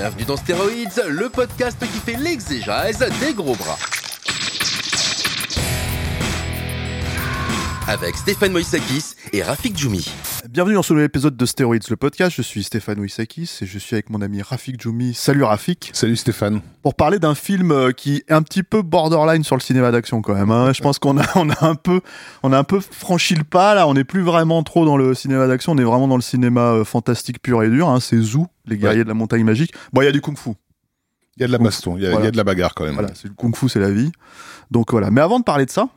Bienvenue dans Stéroïdes, le podcast qui fait l'exégèse des gros bras. Avec Stéphane Moïsakis et Rafik Djoumi. Bienvenue dans ce nouvel épisode de Steroids, le podcast. Je suis Stéphane Ouissakis et je suis avec mon ami Rafik Djoumi. Salut Rafik. Salut Stéphane. Pour parler d'un film euh, qui est un petit peu borderline sur le cinéma d'action quand même. hein. Je pense qu'on a, on a un peu, on a un peu franchi le pas là. On n'est plus vraiment trop dans le cinéma d'action. On est vraiment dans le cinéma euh, fantastique pur et dur. hein. C'est Zoo, les guerriers Ouais. de la montagne magique. Bon, il y a du kung-fu. Il y a de la baston, il y a, Voilà. il y a de la bagarre quand même. Voilà, c'est le kung-fu, c'est la vie. Donc voilà. Mais avant de parler de ça,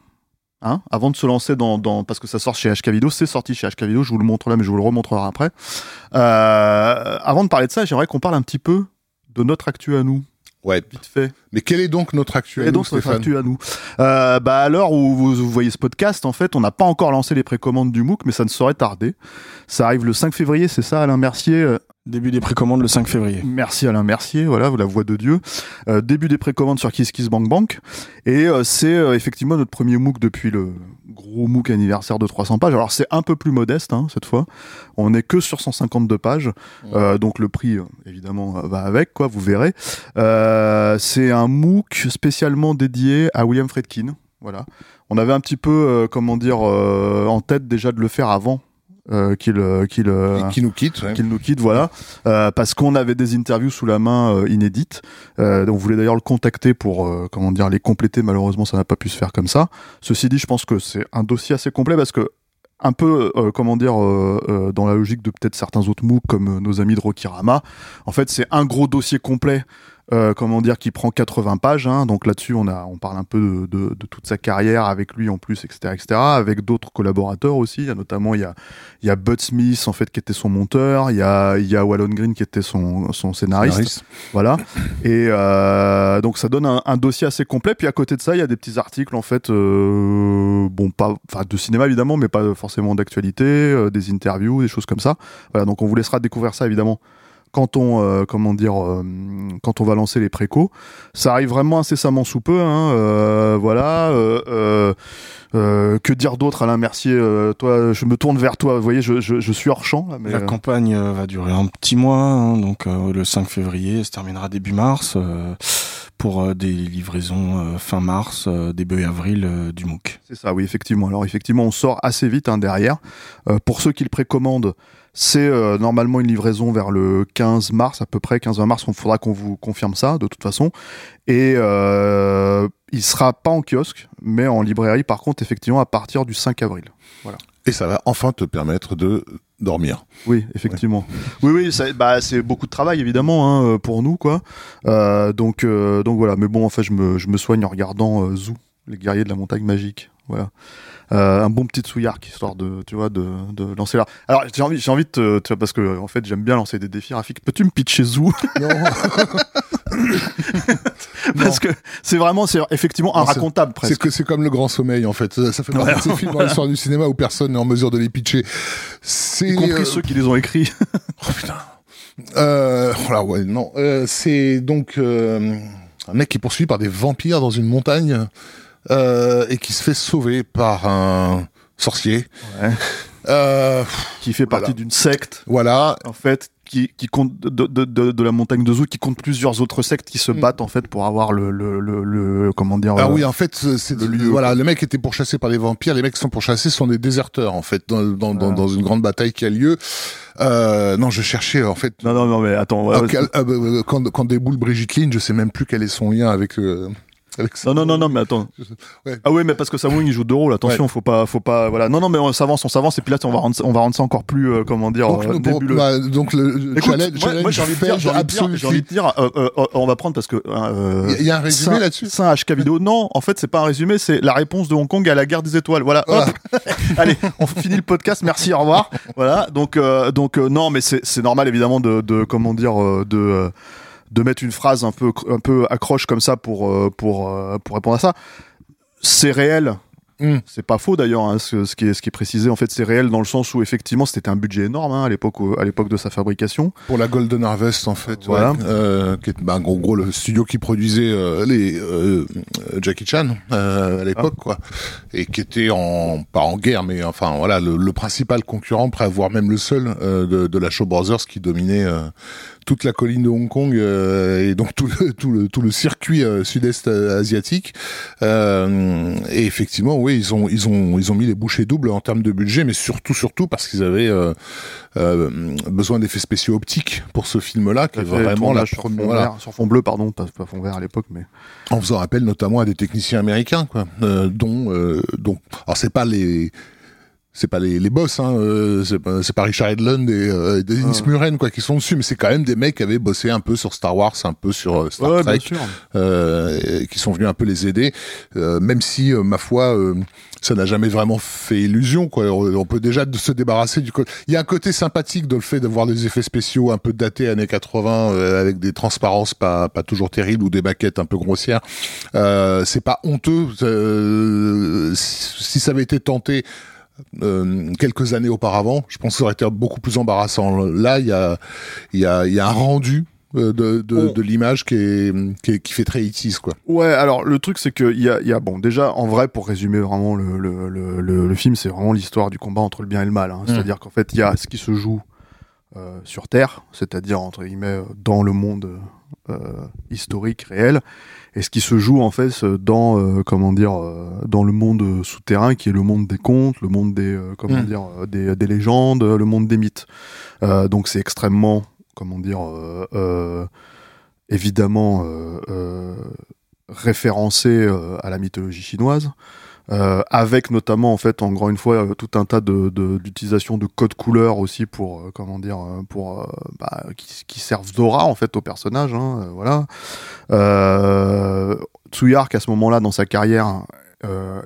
hein, avant de se lancer dans, dans parce que ça sort chez HK Video, c'est sorti chez HK Video. Je vous le montre là, mais je vous le remontrerai après. Euh, avant de parler de ça, j'aimerais qu'on parle un petit peu de notre actu à nous, Ouais. vite fait. Mais quel est donc notre actuel Et donc notre actu à nous? Euh, bah à l'heure où vous, vous voyez ce podcast, en fait, on n'a pas encore lancé les précommandes du MOOC, mais ça ne saurait tarder. Ça arrive le 5 février, c'est ça, Alain Mercier? Début des précommandes le 5 février. Merci Alain Mercier, voilà, la voix de Dieu. Euh, début des précommandes sur KissKissBankBank. Et euh, c'est euh, effectivement notre premier MOOC depuis le gros MOOC anniversaire de 300 pages. Alors c'est un peu plus modeste hein, cette fois. On n'est que sur 152 pages. Euh, donc le prix, évidemment, va avec, quoi, vous verrez. Euh, c'est un MOOC spécialement dédié à William Friedkin. Voilà. On avait un petit peu, euh, comment dire, euh, en tête déjà de le faire avant euh, qu'il euh, qu'il euh, Qui nous quitte ouais. qu'il nous quitte, voilà, Euh, parce qu'on avait des interviews sous la main euh, inédites. Euh, on voulait d'ailleurs le contacter pour, euh, comment dire, les compléter. Malheureusement, ça n'a pas pu se faire comme ça. Ceci dit, je pense que c'est un dossier assez complet parce que un peu, euh, comment dire, euh, euh, dans la logique de peut-être certains autres MOOC comme nos amis de Rokirama. En fait, c'est un gros dossier complet. Euh, comment dire, qui prend 80 pages. hein. donc là-dessus, on a, on parle un peu de, de- de toute sa carrière avec lui en plus, etc., etc. Avec d'autres collaborateurs aussi. Il y a notamment, il y a, il y a Bud Smith en fait qui était son monteur. Il y a, il y a Wallon Green qui était son, son scénariste. Scénariste. Voilà. Et euh, donc ça donne un, un dossier assez complet. Puis à côté de ça, il y a des petits articles en fait, euh, bon pas, enfin de cinéma évidemment, mais pas forcément d'actualité, des interviews, des choses comme ça. Voilà. Donc on vous laissera découvrir ça évidemment quand on, euh, comment dire, euh, quand on va lancer les précos. Ça arrive vraiment incessamment sous peu. Hein, euh, voilà. euh, euh, euh, que dire d'autre, Alain Mercier euh, Toi, je me tourne vers toi. Vous voyez, je, je, je suis hors champ là, mais La campagne va durer un petit mois, hein, donc euh, le 5 février, elle se terminera début mars, euh, pour euh, des livraisons euh, fin mars, euh, début avril euh, du MOOC. C'est ça, oui, effectivement. Alors, effectivement, on sort assez vite hein, derrière. Euh, pour ceux qui le précommandent, c'est euh, normalement une livraison vers le 15 mars, à peu près 15-20 mars. Il faudra qu'on vous confirme ça, de toute façon. Et euh, il sera pas en kiosque, mais en librairie, par contre, effectivement, à partir du 5 avril. Et ça va enfin te permettre de dormir. Oui, effectivement. Oui, oui, ça- bah, c'est beaucoup de travail évidemment hein, euh, pour nous, quoi. Euh, donc, euh, donc voilà. Mais bon, en fait, je me, je me soigne en regardant euh, Zoo, les guerriers de la montagne magique. Voilà. Euh, un bon petit souillark histoire de, tu vois, de, de lancer là. Alors, j'ai envie, j'ai envie de, te- tu vois, parce que en fait, j'aime bien lancer des défis. Rafik, peux-tu me pitcher Zoo Non, Parce que c'est vraiment, c'est effectivement un c'est- racontable c'est presque. que c'est comme le grand sommeil en fait. Ça, ça fait partie Ouais. de ces films dans l'histoire du cinéma où personne n'est en mesure de les pitcher. C'est Y compris euh, ceux qui les ont écrits. Oh putain. Euh, voilà, ouais, non. Euh, c'est donc euh, un mec qui est poursuivi par des vampires dans une montagne euh, et qui se fait sauver par un sorcier. Ouais. Euh, qui fait partie Voilà. d'une secte voilà. en fait, qui, qui compte de, de, de, de la montagne de Zou, qui compte plusieurs autres sectes qui se Mm. battent en fait pour avoir le, le, le, le- comment dire. Ah euh, oui, en fait, c'est le lieu, voilà, le mec était pourchassé par des vampires. Les mecs qui sont pourchassés sont des déserteurs en fait dans, dans, Ah. une grande bataille qui a lieu. Euh, non, je cherchais en fait. Non, non, non, mais attends. voilà, Ah, ah, bah, bah, quand, quand déboule Brigitte Lynn, je sais même plus quel est son lien avec. euh, non, non, non, non, mais attends. Ouais. Ah oui, mais parce que Samung il joue deux rôles. Attention, faut pas, faut pas, voilà. Non, non, mais on s'avance, on s'avance, et puis là, on va rendre, on va rendre ça encore plus, euh, comment dire, Donc, euh, bon, nébuleux. bah, donc le Écoute, challenge, moi, moi, j'ai envie de dire, j'ai envie de dire, j'ai envie de dire, euh, euh, on va prendre parce que. Il y a- il y a un résumé là-dessus C'est un HK vidéo. Non, en fait, c'est pas un résumé, c'est la réponse de Hong Kong à la guerre des étoiles. Voilà. Voilà. Hop. Allez, on finit le podcast. Merci, au revoir. Voilà. Donc, donc non, mais c'est c'est normal évidemment de, de comment dire, de de mettre une phrase un peu un peu accroche comme ça pour euh, pour euh, pour répondre à ça. C'est réel. Mm. C'est pas faux d'ailleurs, hein, ce, ce qui est ce qui est précisé. En fait, c'est réel dans le sens où effectivement c'était un budget énorme hein, à l'époque à l'époque de sa fabrication. pour la Golden Harvest en fait, Voilà. ouais, euh, qui est bah, en gros le studio qui produisait euh, les euh, Jackie Chan euh, à l'époque quoi, et qui était en pas en guerre mais enfin voilà le, le principal concurrent, près voire même le seul euh, de, de la Shaw Brothers qui dominait euh, toute la colline de Hong Kong euh, et donc tout le tout le tout le circuit euh, sud-est euh, asiatique. Euh, et effectivement, oui, ils ont ils ont ils ont mis les bouchées doubles en termes de budget, mais surtout surtout parce qu'ils avaient besoin d'effets spéciaux optiques pour ce film-là, qui est vraiment la sur fond, voilà. vert- sur fond bleu, pardon, pas, pas fond vert à l'époque, mais. En faisant appel notamment à des techniciens américains, quoi, dont dont. Alors c'est pas les c'est pas les, les boss, hein, euh, c'est pas, pas Richard Edlund et euh, Dennis Ah. Muren quoi qui sont dessus, mais c'est quand même des mecs qui avaient bossé un peu sur Star Wars, un peu sur euh, Star Ouais, Trek, euh, et qui sont venus un peu les aider, euh, même si euh, ma foi euh, ça n'a jamais vraiment fait illusion quoi. On, peut déjà se débarrasser du côté. Il y a un côté sympathique dans le fait d'avoir des effets spéciaux un peu datés années 80 euh, avec des transparences pas pas toujours terribles ou des baquettes un peu grossières. Euh, c'est pas honteux euh, si si ça avait été tenté. Euh, quelques années auparavant, je pense que ça aurait été beaucoup plus embarrassant. Là, il y a, il y a, il y a un rendu euh, de, de, On- de l'image qui, est, qui, est- qui fait très itis quoi. Ouais, alors le truc c'est que il y a, il y a bon déjà en vrai pour résumer vraiment le, le, le, le, le film c'est vraiment l'histoire du combat entre le bien et le mal. hein. C'est-à-dire qu'en fait il y a ce qui se joue euh, sur Terre, c'est-à-dire entre guillemets dans le monde historique réel, et ce qui se joue en fait euh, dans euh, comment dire euh, dans le monde souterrain qui est le monde des contes, le monde des euh, comment Mm. dire euh, des, des légendes, le monde des mythes. Euh, donc c'est extrêmement comment dire euh, euh, évidemment euh, euh, référencé euh, à la mythologie chinoise, euh, avec notamment en fait encore une fois euh, tout un tas de d'utilisation de, codes couleurs aussi pour euh, comment dire pour bah, qui, qui servent d'aura en fait au personnage, hein, voilà. Euh, Tsuyark à ce moment-là dans sa carrière,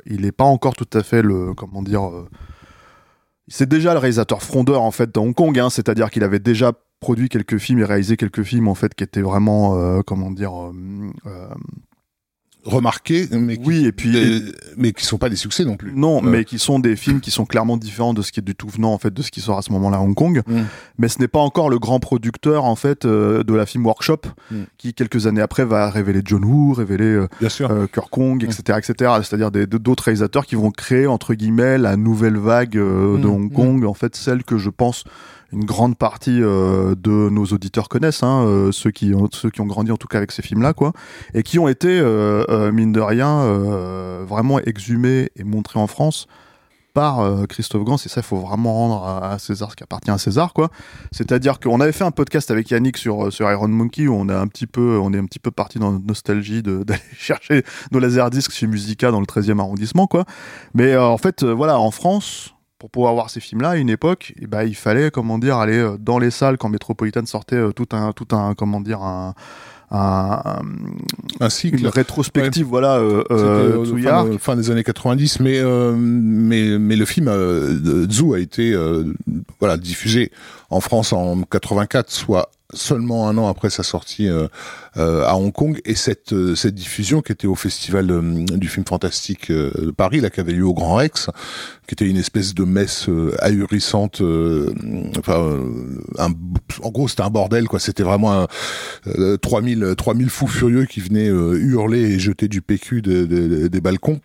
il n'est pas encore tout à fait le comment dire. c'est déjà le réalisateur frondeur en fait dans Hong Kong, hein, c'est-à-dire qu'il avait déjà produit quelques films et réalisé quelques films en fait qui étaient vraiment comment dire Remarqués, mais qui, oui et puis des- mais qui sont pas des succès non plus. non Euh. mais qui sont des films qui sont clairement différents de ce qui est du tout venant en fait de ce qui sort à ce moment-là à Hong Kong Mm. mais ce n'est pas encore le grand producteur en fait euh, de la film workshop Mm. qui quelques années après va révéler John Woo révéler euh, Bien sûr. euh, Kirk Kong, etc., etc. C'est-à-dire d'autres réalisateurs qui vont créer entre guillemets la nouvelle vague de Mm, Hong mm. Kong, en fait celle que je pense une grande partie euh, de nos auditeurs connaissent, hein, euh, ceux qui ont, ceux qui ont grandi en tout cas avec ces films-là, quoi, et qui ont été euh, euh, mine de rien euh, vraiment exhumés et montrés en France par Christophe Gans. Et ça il faut vraiment rendre à, César ce qui appartient à César quoi. C'est-à-dire qu'on avait fait un podcast avec Yannick sur sur Iron Monkey où on a un petit peu on est un petit peu parti dans notre nostalgie d'aller chercher nos laserdiscs chez Musica dans le 13e arrondissement quoi. Mais euh, en fait voilà en France pour pouvoir voir ces films-là à une époque, eh ben, il fallait comment dire aller euh, dans les salles quand Metropolitan sortait euh, tout un tout un comment dire un, un- cycle. une rétrospective voilà euh, fin, fin des années 90, mais euh, mais mais le film de Zoo a été voilà diffusé en France en 84, soit seulement un an après sa sortie euh, euh, à Hong Kong. Et cette euh, cette diffusion qui était au festival euh, du film fantastique euh, de Paris là qui avait lieu au Grand Rex qui était une espèce de messe ahurissante enfin un, en gros c'était un bordel quoi. C'était vraiment un, euh, 3000 3000 fous furieux qui venaient hurler et jeter du PQ de- de- des balcons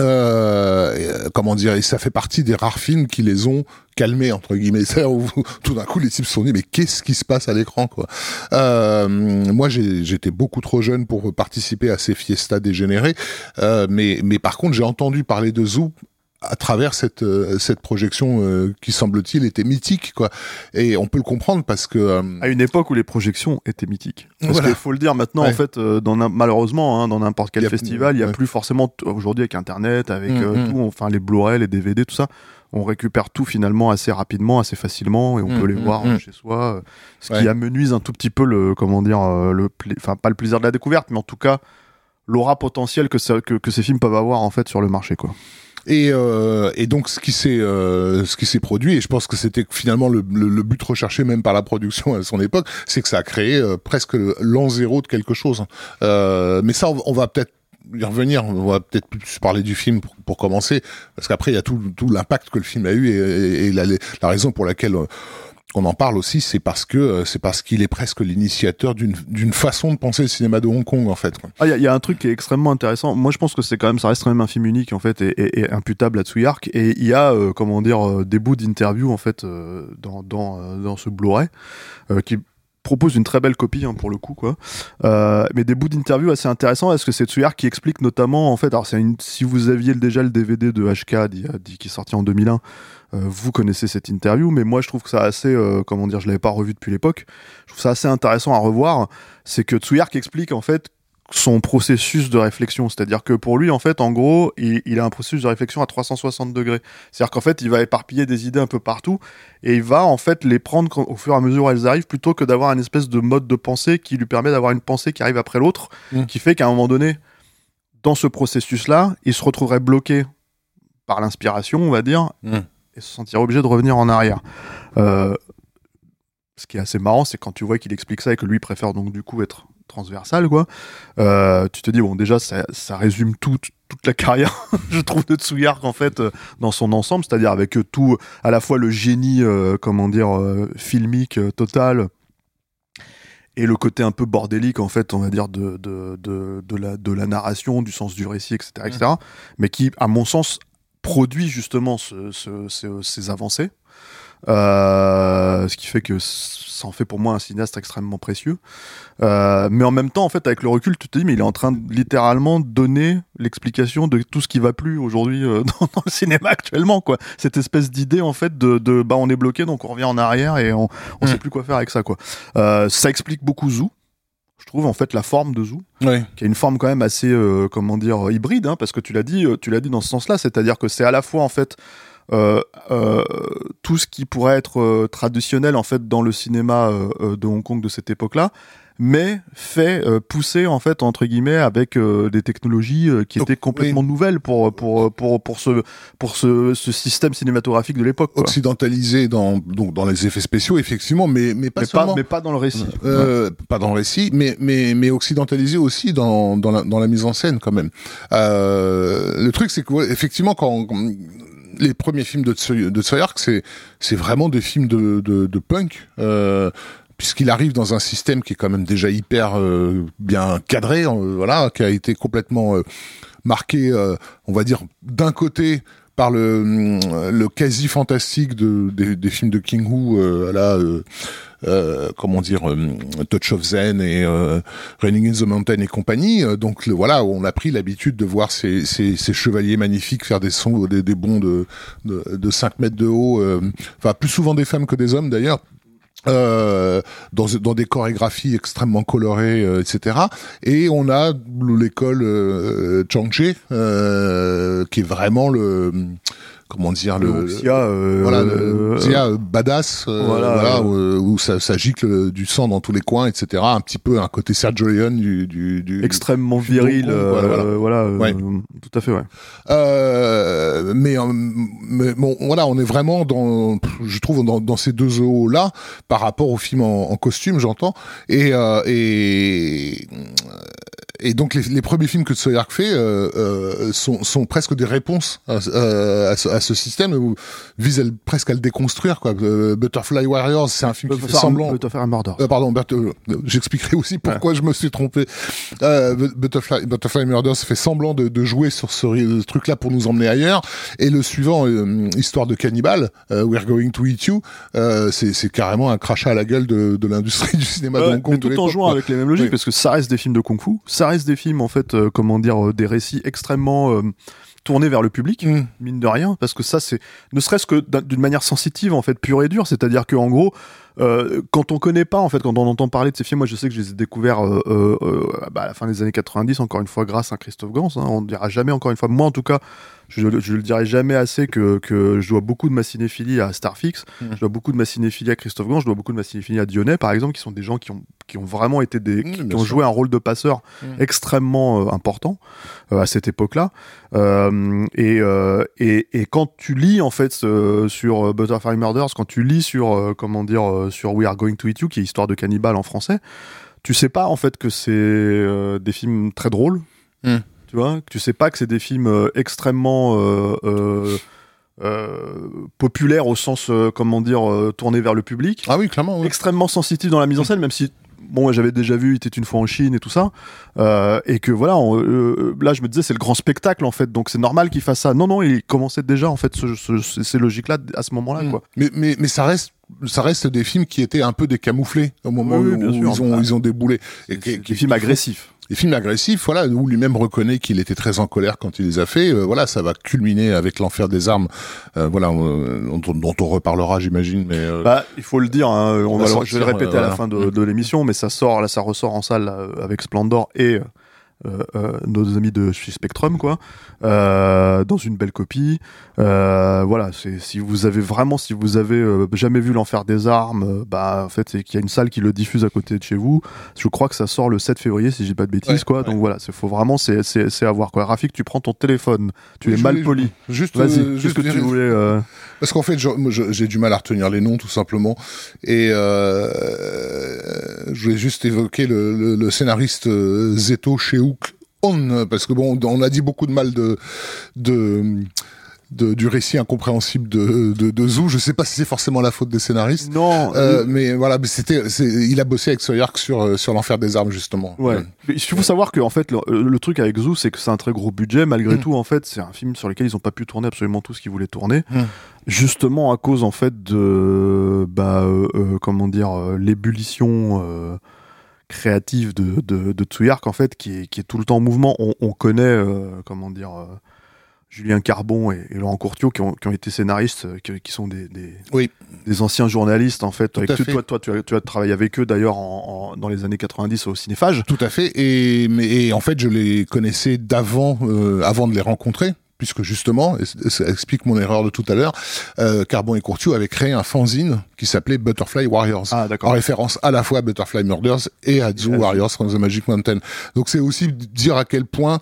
euh, euh, comment dire et ça fait partie des rares films qui les ont calmés entre guillemets. C'est-à-dire où tout d'un coup les types se sont dit mais qu'est-ce qui se passe à l'écran quoi? Euh, moi j'étais beaucoup trop jeune pour participer à ces fiestas dégénérées. Euh, mais mais par contre j'ai entendu parler de Zoo à travers cette euh, cette projection euh, qui semble-t-il était mythique quoi et on peut le comprendre parce que euh, À une époque où les projections étaient mythiques. Parce Voilà. qu'il faut le dire maintenant, Ouais. en fait, dans malheureusement, hein, dans n'importe quel Il y a- festival, il y a ouais. plus forcément aujourd'hui avec Internet, avec Mm, euh, mm. tout, enfin les Blu-ray, les DVD, tout ça. On récupère tout finalement assez rapidement, assez facilement, et on Mm, peut les voir chez soi. Ce qui amenuise un tout petit peu le, comment dire, le, enfin pas le plaisir de la découverte, mais en tout cas l'aura potentielle que, ça- que, que ces films peuvent avoir en fait sur le marché, quoi. Et, euh, et donc ce qui s'est euh, ce qui s'est produit et je pense que c'était finalement le, le, le but recherché même par la production à son époque, c'est que ça a créé euh, presque l'an zéro de quelque chose. Euh, mais ça on, va peut-être y revenir, on va peut-être plus parler du film pour, pour commencer parce qu'après il y a tout, tout l'impact que le film a eu et, et, et la, la raison pour laquelle euh, on en parle aussi, c'est parce que euh, c'est parce qu'il est presque l'initiateur d'une façon de penser le cinéma de Hong Kong en fait. Ah, il y, a- il y a un truc qui est extrêmement intéressant. Moi, je pense que c'est quand même, ça reste quand même un film unique en fait et, imputable à Tsuyark. Et il y a, euh, comment dire, euh, des bouts d'interview en fait dans dans dans ce Blu-ray qui propose une très belle copie hein, pour le coup quoi. Mais des bouts d'interview assez intéressants parce que c'est Tsuyark qui explique notamment en fait. Alors si vous aviez déjà le DVD de HK y qui est sorti en 2001. Euh, vous connaissez cette interview, mais moi je trouve que ça assez, euh, comment dire, je l'avais pas revu depuis l'époque. Je trouve ça assez intéressant à revoir. C'est que Tsuyark explique en fait son processus de réflexion. C'est-à-dire que pour lui, en fait, en gros, il, il a un processus de réflexion à 360 degrés. C'est-à-dire qu'en fait, il va éparpiller des idées un peu partout et il va en fait les prendre quand- au fur et à mesure où elles arrivent plutôt que d'avoir une espèce de mode de pensée qui lui permet d'avoir une pensée qui arrive après l'autre, Mm. qui fait qu'à un moment donné, dans ce processus-là, il se retrouverait bloqué par l'inspiration, on va dire, Mm. Et se sentirait obligé de revenir en arrière. Euh, ce qui est assez marrant, c'est quand tu vois qu'il explique ça et que lui préfère donc du coup être transversal, quoi. Euh, tu te dis bon, déjà ça, ça résume tout, toute la carrière, je trouve, de Tsuyark en fait euh, dans son ensemble, c'est-à-dire avec tout, à la fois le génie, euh, comment dire, filmique total. Et le côté un peu bordélique, en fait, on va dire, de, de, de, de la, de la narration, du sens du récit, etc., etc. Mais qui, à mon sens, produit justement ce- ce- ce- ces avancées. Euh, ce qui fait que ça en fait pour moi un cinéaste extrêmement précieux. Euh, mais en même temps, en fait, avec le recul, tu te dis, mais il est en train de littéralement donner l'explication de tout ce qui va plus aujourd'hui euh, dans, dans le cinéma actuellement, quoi. Cette espèce d'idée, en fait, de, de bah on est bloqué, donc on revient en arrière et on, on Mm. sait plus quoi faire avec ça, quoi. Ça explique beaucoup Zou. Je trouve en fait la forme de Zou Ouais. qui a une forme quand même assez euh, comment dire hybride hein, parce que tu l'as dit euh, tu l'as dit dans ce sens-là c'est-à-dire que c'est à la fois en fait euh, euh, tout ce qui pourrait être euh, traditionnel en fait dans le cinéma euh, euh, de Hong Kong de cette époque-là mais fait euh, pousser en fait entre guillemets avec euh, des technologies euh, qui Donc, étaient complètement nouvelles pour pour pour pour ce pour ce, ce système cinématographique de l'époque. Occidentalisé dans donc dans les effets spéciaux effectivement, mais mais pas mais seulement. pas mais pas dans le récit Euh, pas dans le récit, mais mais mais occidentalisé aussi dans dans la, dans la mise en scène quand même. Euh, le truc c'est que ouais, effectivement quand, quand les premiers films de Tsuy- de c'est c'est vraiment des films de de, de punk. Euh, puisqu'il arrive dans un système qui est quand même déjà hyper euh, bien cadré, euh, voilà, qui a été complètement euh, marqué, on va dire, d'un côté par le, le quasi fantastique de, des, films de King Hu, euh, comment dire, Touch of Zen et Running in the Mountain et compagnie. Donc le, voilà, on a pris l'habitude de voir ces, chevaliers magnifiques faire des sons, des, des bonds de, de, de 5 mètres de haut, enfin plus souvent des femmes que des hommes d'ailleurs. Euh, dans, dans des chorégraphies extrêmement colorées, euh, etc. Et on a l'école euh, Changche, euh, qui est vraiment le comment dire le le, euh, voilà, le euh, Wuxia, euh, badass, voilà, voilà, où, où ça, ça gicle du sang dans tous les coins, etc. Un petit peu un côté Sergio Leone du, du, du extrêmement viril voilà, voilà. Ouais. tout à fait ouais Euh, mais, mais bon, voilà, on est vraiment dans, je trouve, dans, dans ces deux eaux là, par rapport au film en, en costume, j'entends, et euh, et et donc les, les premiers films que Tsuyark fait euh, euh, sont, sont presque des réponses à, à, ce, à ce système, où visent presque à le déconstruire. Quoi. Euh, Butterfly Warriors, c'est un film qui fait semblant. un Mordor Euh, pardon, euh, j'expliquerai aussi pourquoi je me suis trompé. Bu- Butterfly, Butterfly Murders fait semblant de, de jouer sur ce, truc-là pour nous emmener ailleurs. Et le suivant, euh, Histoire de cannibale, euh, We're Going to Eat You, euh, c'est c'est carrément un crachat à la gueule de, de l'industrie du cinéma de Hong Kong mais tout en jouant avec les mêmes logiques Oui. parce que ça reste des films de kung-fu ça reste des films en fait euh, comment dire euh, des récits extrêmement euh, tourné vers le public, Mm. mine de rien, parce que ça, c'est ne serait-ce que d'un- d'une manière sensitive, en fait, pure et dure. C'est-à-dire que en gros, euh, quand on connaît pas, en fait, quand on entend parler de ces films, moi, je sais que je les ai découverts bah, à la fin des années 90, encore une fois, grâce à Christophe Gans. hein. on ne dira jamais, encore une fois, moi, en tout cas, je, je le dirai jamais assez que, que je dois beaucoup de ma cinéphilie à Starfix, Mm. je dois beaucoup de ma cinéphilie à Christophe Gans, je dois beaucoup de ma cinéphilie à Dionnet, par exemple, qui sont des gens qui ont, qui ont vraiment été des, qui, ont sûr. joué un rôle de passeur Mm. extrêmement euh, important euh, à cette époque-là. Euh, et, euh, et, et quand tu lis en fait sur Butterfly Murders, quand tu lis sur euh, comment dire euh, sur We Are Going to Eat You, qui est histoire de cannibale en français, tu sais pas en fait que c'est euh, des films très drôles. Mm. Tu vois, tu sais pas que c'est des films euh, extrêmement euh, euh, euh, populaires au sens euh, comment dire euh, tournés vers le public Ah oui, clairement. oui. extrêmement sensitif dans la mise en scène, même si bon, j'avais déjà vu, il était une fois en Chine et tout ça, euh, et que voilà, on- euh, là je me disais c'est le grand spectacle en fait, donc c'est normal qu'il fasse ça. Non non, il commençait déjà en fait ce, ce- ces logiques-là à ce moment-là Mm. quoi. Mais, mais, mais ça reste ça reste des films qui étaient un peu décamouflés au moment Oui, où sûr. ils ont ils ont déboulé et qui- des films agressifs. Des films agressifs voilà où lui-même reconnaît qu'il était très en colère quand il les a fait euh, voilà ça va culminer avec l'enfer des armes euh, voilà euh, dont, dont on reparlera j'imagine mais euh, Bah, il faut le dire, hein, on va le- je vais le répéter euh, à la fin de, de l'émission, mais ça sort, là, ça ressort en salle là, avec Splendor et euh, euh, nos amis de chez Spectrum, quoi, euh, dans une belle copie. Euh, voilà, c'est si vous avez vraiment, si vous avez euh, jamais vu l'enfer des armes, euh, bah en fait, c'est qu'il y a une salle qui le diffuse à côté de chez vous. Je crois que ça sort le 7 février, si j'ai pas de bêtises, Ouais, quoi. ouais. Donc voilà, c'est faut vraiment, c'est c'est à voir quoi. Rafik, tu prends ton téléphone, tu es mal poli. juste Vas-y, euh, juste que tu voulais euh, Parce qu'en fait, j'ai du mal à retenir les noms, tout simplement. Et euh, je voulais juste évoquer le, scénariste euh, Zeto Sheouk On, parce que bon, on a dit beaucoup de mal de, de- du récit incompréhensible de, de, de Zou. Je sais pas si c'est forcément la faute des scénaristes. Non, Euh, mais voilà, mais c'était, il a bossé avec Soyark sur euh, sur l'enfer des armes justement. Ouais. Mais Il faut savoir que en fait le, le truc avec Zoo c'est que c'est un très gros budget malgré Mm. tout en fait c'est un film sur lequel ils ont pas pu tourner absolument tout ce qu'ils voulaient tourner Mm. justement à cause en fait de bah euh, euh, comment dire euh, l'ébullition euh, créative de de, de Tsuyark en fait qui est, qui est tout le temps en mouvement on, on connaît euh, comment dire euh, Julien Carbon et, et Laurent Courtiot qui ont, qui ont été scénaristes euh, qui, qui sont des, des, Oui. des anciens journalistes en fait Tout Avec à fait. toi toi tu as, tu as travaillé avec eux d'ailleurs en, en- dans les années 90 au Cinéphage Tout à fait. Et, en fait, je les connaissais d'avant, euh, avant de les rencontrer, puisque justement, et ça explique mon erreur de tout à l'heure, euh, Carbon et Courtiou avaient créé un fanzine qui s'appelait Butterfly Warriors. ah En référence à la fois à Butterfly Murders et à à Zoo. Warriors from the Magic Mountain. Donc c'est aussi dire à quel point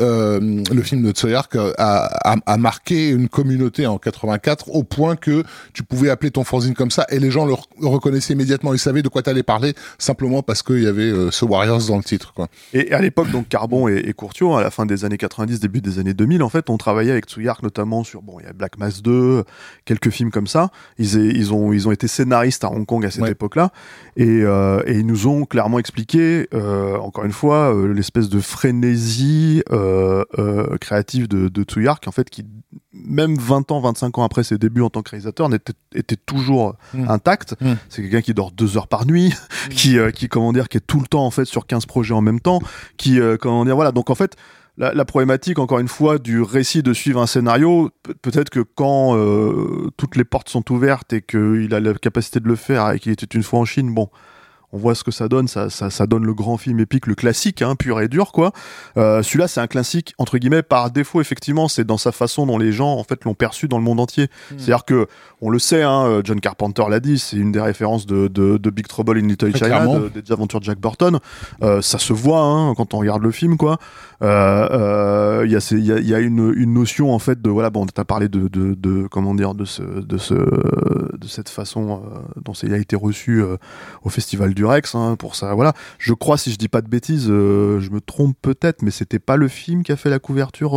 euh, le film de Tsoyark a, a, a marqué une communauté en 84 au point que tu pouvais appeler ton fanzine comme ça et les gens le, re- le reconnaissaient immédiatement. Ils savaient de quoi t'allais parler simplement parce qu'il y avait euh, ce Warriors dans le titre. Quoi. Et à l'époque, donc Carbon et, et Courtiot, à la fin des années 90, début des années 2000, en fait, on travaillait avec Tsuyark notamment sur, bon, il y a Black Mass 2, quelques films comme ça. Ils, ils, ont, ils ont été scénaristes à Hong Kong à cette Ouais. époque-là. Et, euh, et ils nous ont clairement expliqué, euh, encore une fois, l'espèce de frénésie euh, euh, créative de, de Tsuyark, en fait, qui, même 20 ans, 25 ans après ses débuts en tant que réalisateur, n'était, était toujours Mm. intact. Mm. C'est quelqu'un qui dort deux heures par nuit, qui, euh, qui, comment dire, qui est tout le temps, en fait, sur 15 projets en même temps, qui, euh, comment dire, voilà. Donc, en fait, la, la problématique, encore une fois, du récit de suivre un scénario, pe- peut-être que quand euh, toutes les portes sont ouvertes et qu'il a la capacité de le faire et qu'il était une fois en Chine, bon, on voit ce que ça donne, ça, ça, ça donne le grand film épique, le classique, hein, pur et dur, quoi. Euh, Celui-là, c'est un classique, entre guillemets, par défaut, effectivement, c'est dans sa façon dont les gens, en fait, l'ont perçu dans le monde entier. C'est-à-dire que, on le sait, hein, euh, John Carpenter l'a dit, c'est une des références de, de, de Big Trouble in Little China, de- des aventures de Jack Burton. Euh, ça se voit hein, quand on regarde le film, quoi. Euh, euh, Il y a, il il une, notion en fait de voilà, bon, t'as parlé de, comment dire, de ce, de ce, de cette façon euh, dont ça a été reçu au Festival du Rex, hein, pour ça, voilà. Je crois, si je dis pas de bêtises, je me trompe peut-être, mais c'était pas le film qui a fait la couverture.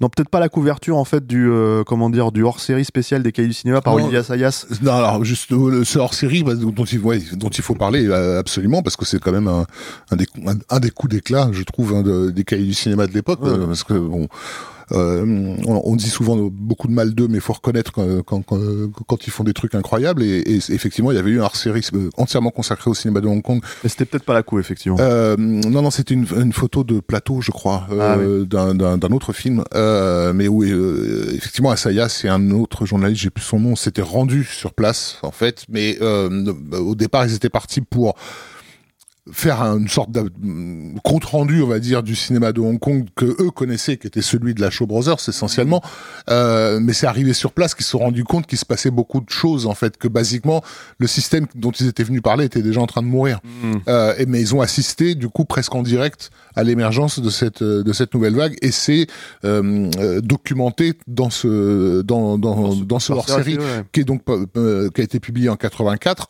Non, peut-être pas la couverture en fait du euh, comment dire du hors-série spécial des Cahiers du cinéma par Non. Olivia Sayas. Non, alors juste euh, le- ce hors-série bah, dont, il, ouais, dont il faut parler euh, absolument parce que c'est quand même un, un, des, un, un des coups d'éclat, je trouve, hein, de- des cahiers du cinéma de l'époque, Ouais. euh, parce que bon. On, on, dit souvent beaucoup de mal d'eux, mais faut reconnaître quand, quand, quand, ils font des trucs incroyables. Et, et, effectivement, il y avait eu un hors-série entièrement consacré au cinéma de Hong Kong. Mais c'était peut-être pas la coup, effectivement. non, non, c'était une, une, photo de plateau, je crois, ah d'un autre film, mais où effectivement, Asaya, c'est un autre journaliste, j'ai plus son nom, s'était rendu sur place en fait, mais au départ, ils étaient partis pour faire une sorte de compte rendu, on va dire, du cinéma de Hong Kong que eux connaissaient, qui était celui de la Show Brothers essentiellement. Euh, mais c'est arrivé sur place qu'ils se sont rendus compte qu'il se passait beaucoup de choses en fait, que basiquement le système dont ils étaient venus parler était déjà en train de mourir. Mm. Euh, et, mais ils ont assisté du coup presque en direct à l'émergence de cette de cette nouvelle vague et c'est euh, euh documenté dans ce dans dans, dans ce hors série qui est donc euh, qui a été publié en 84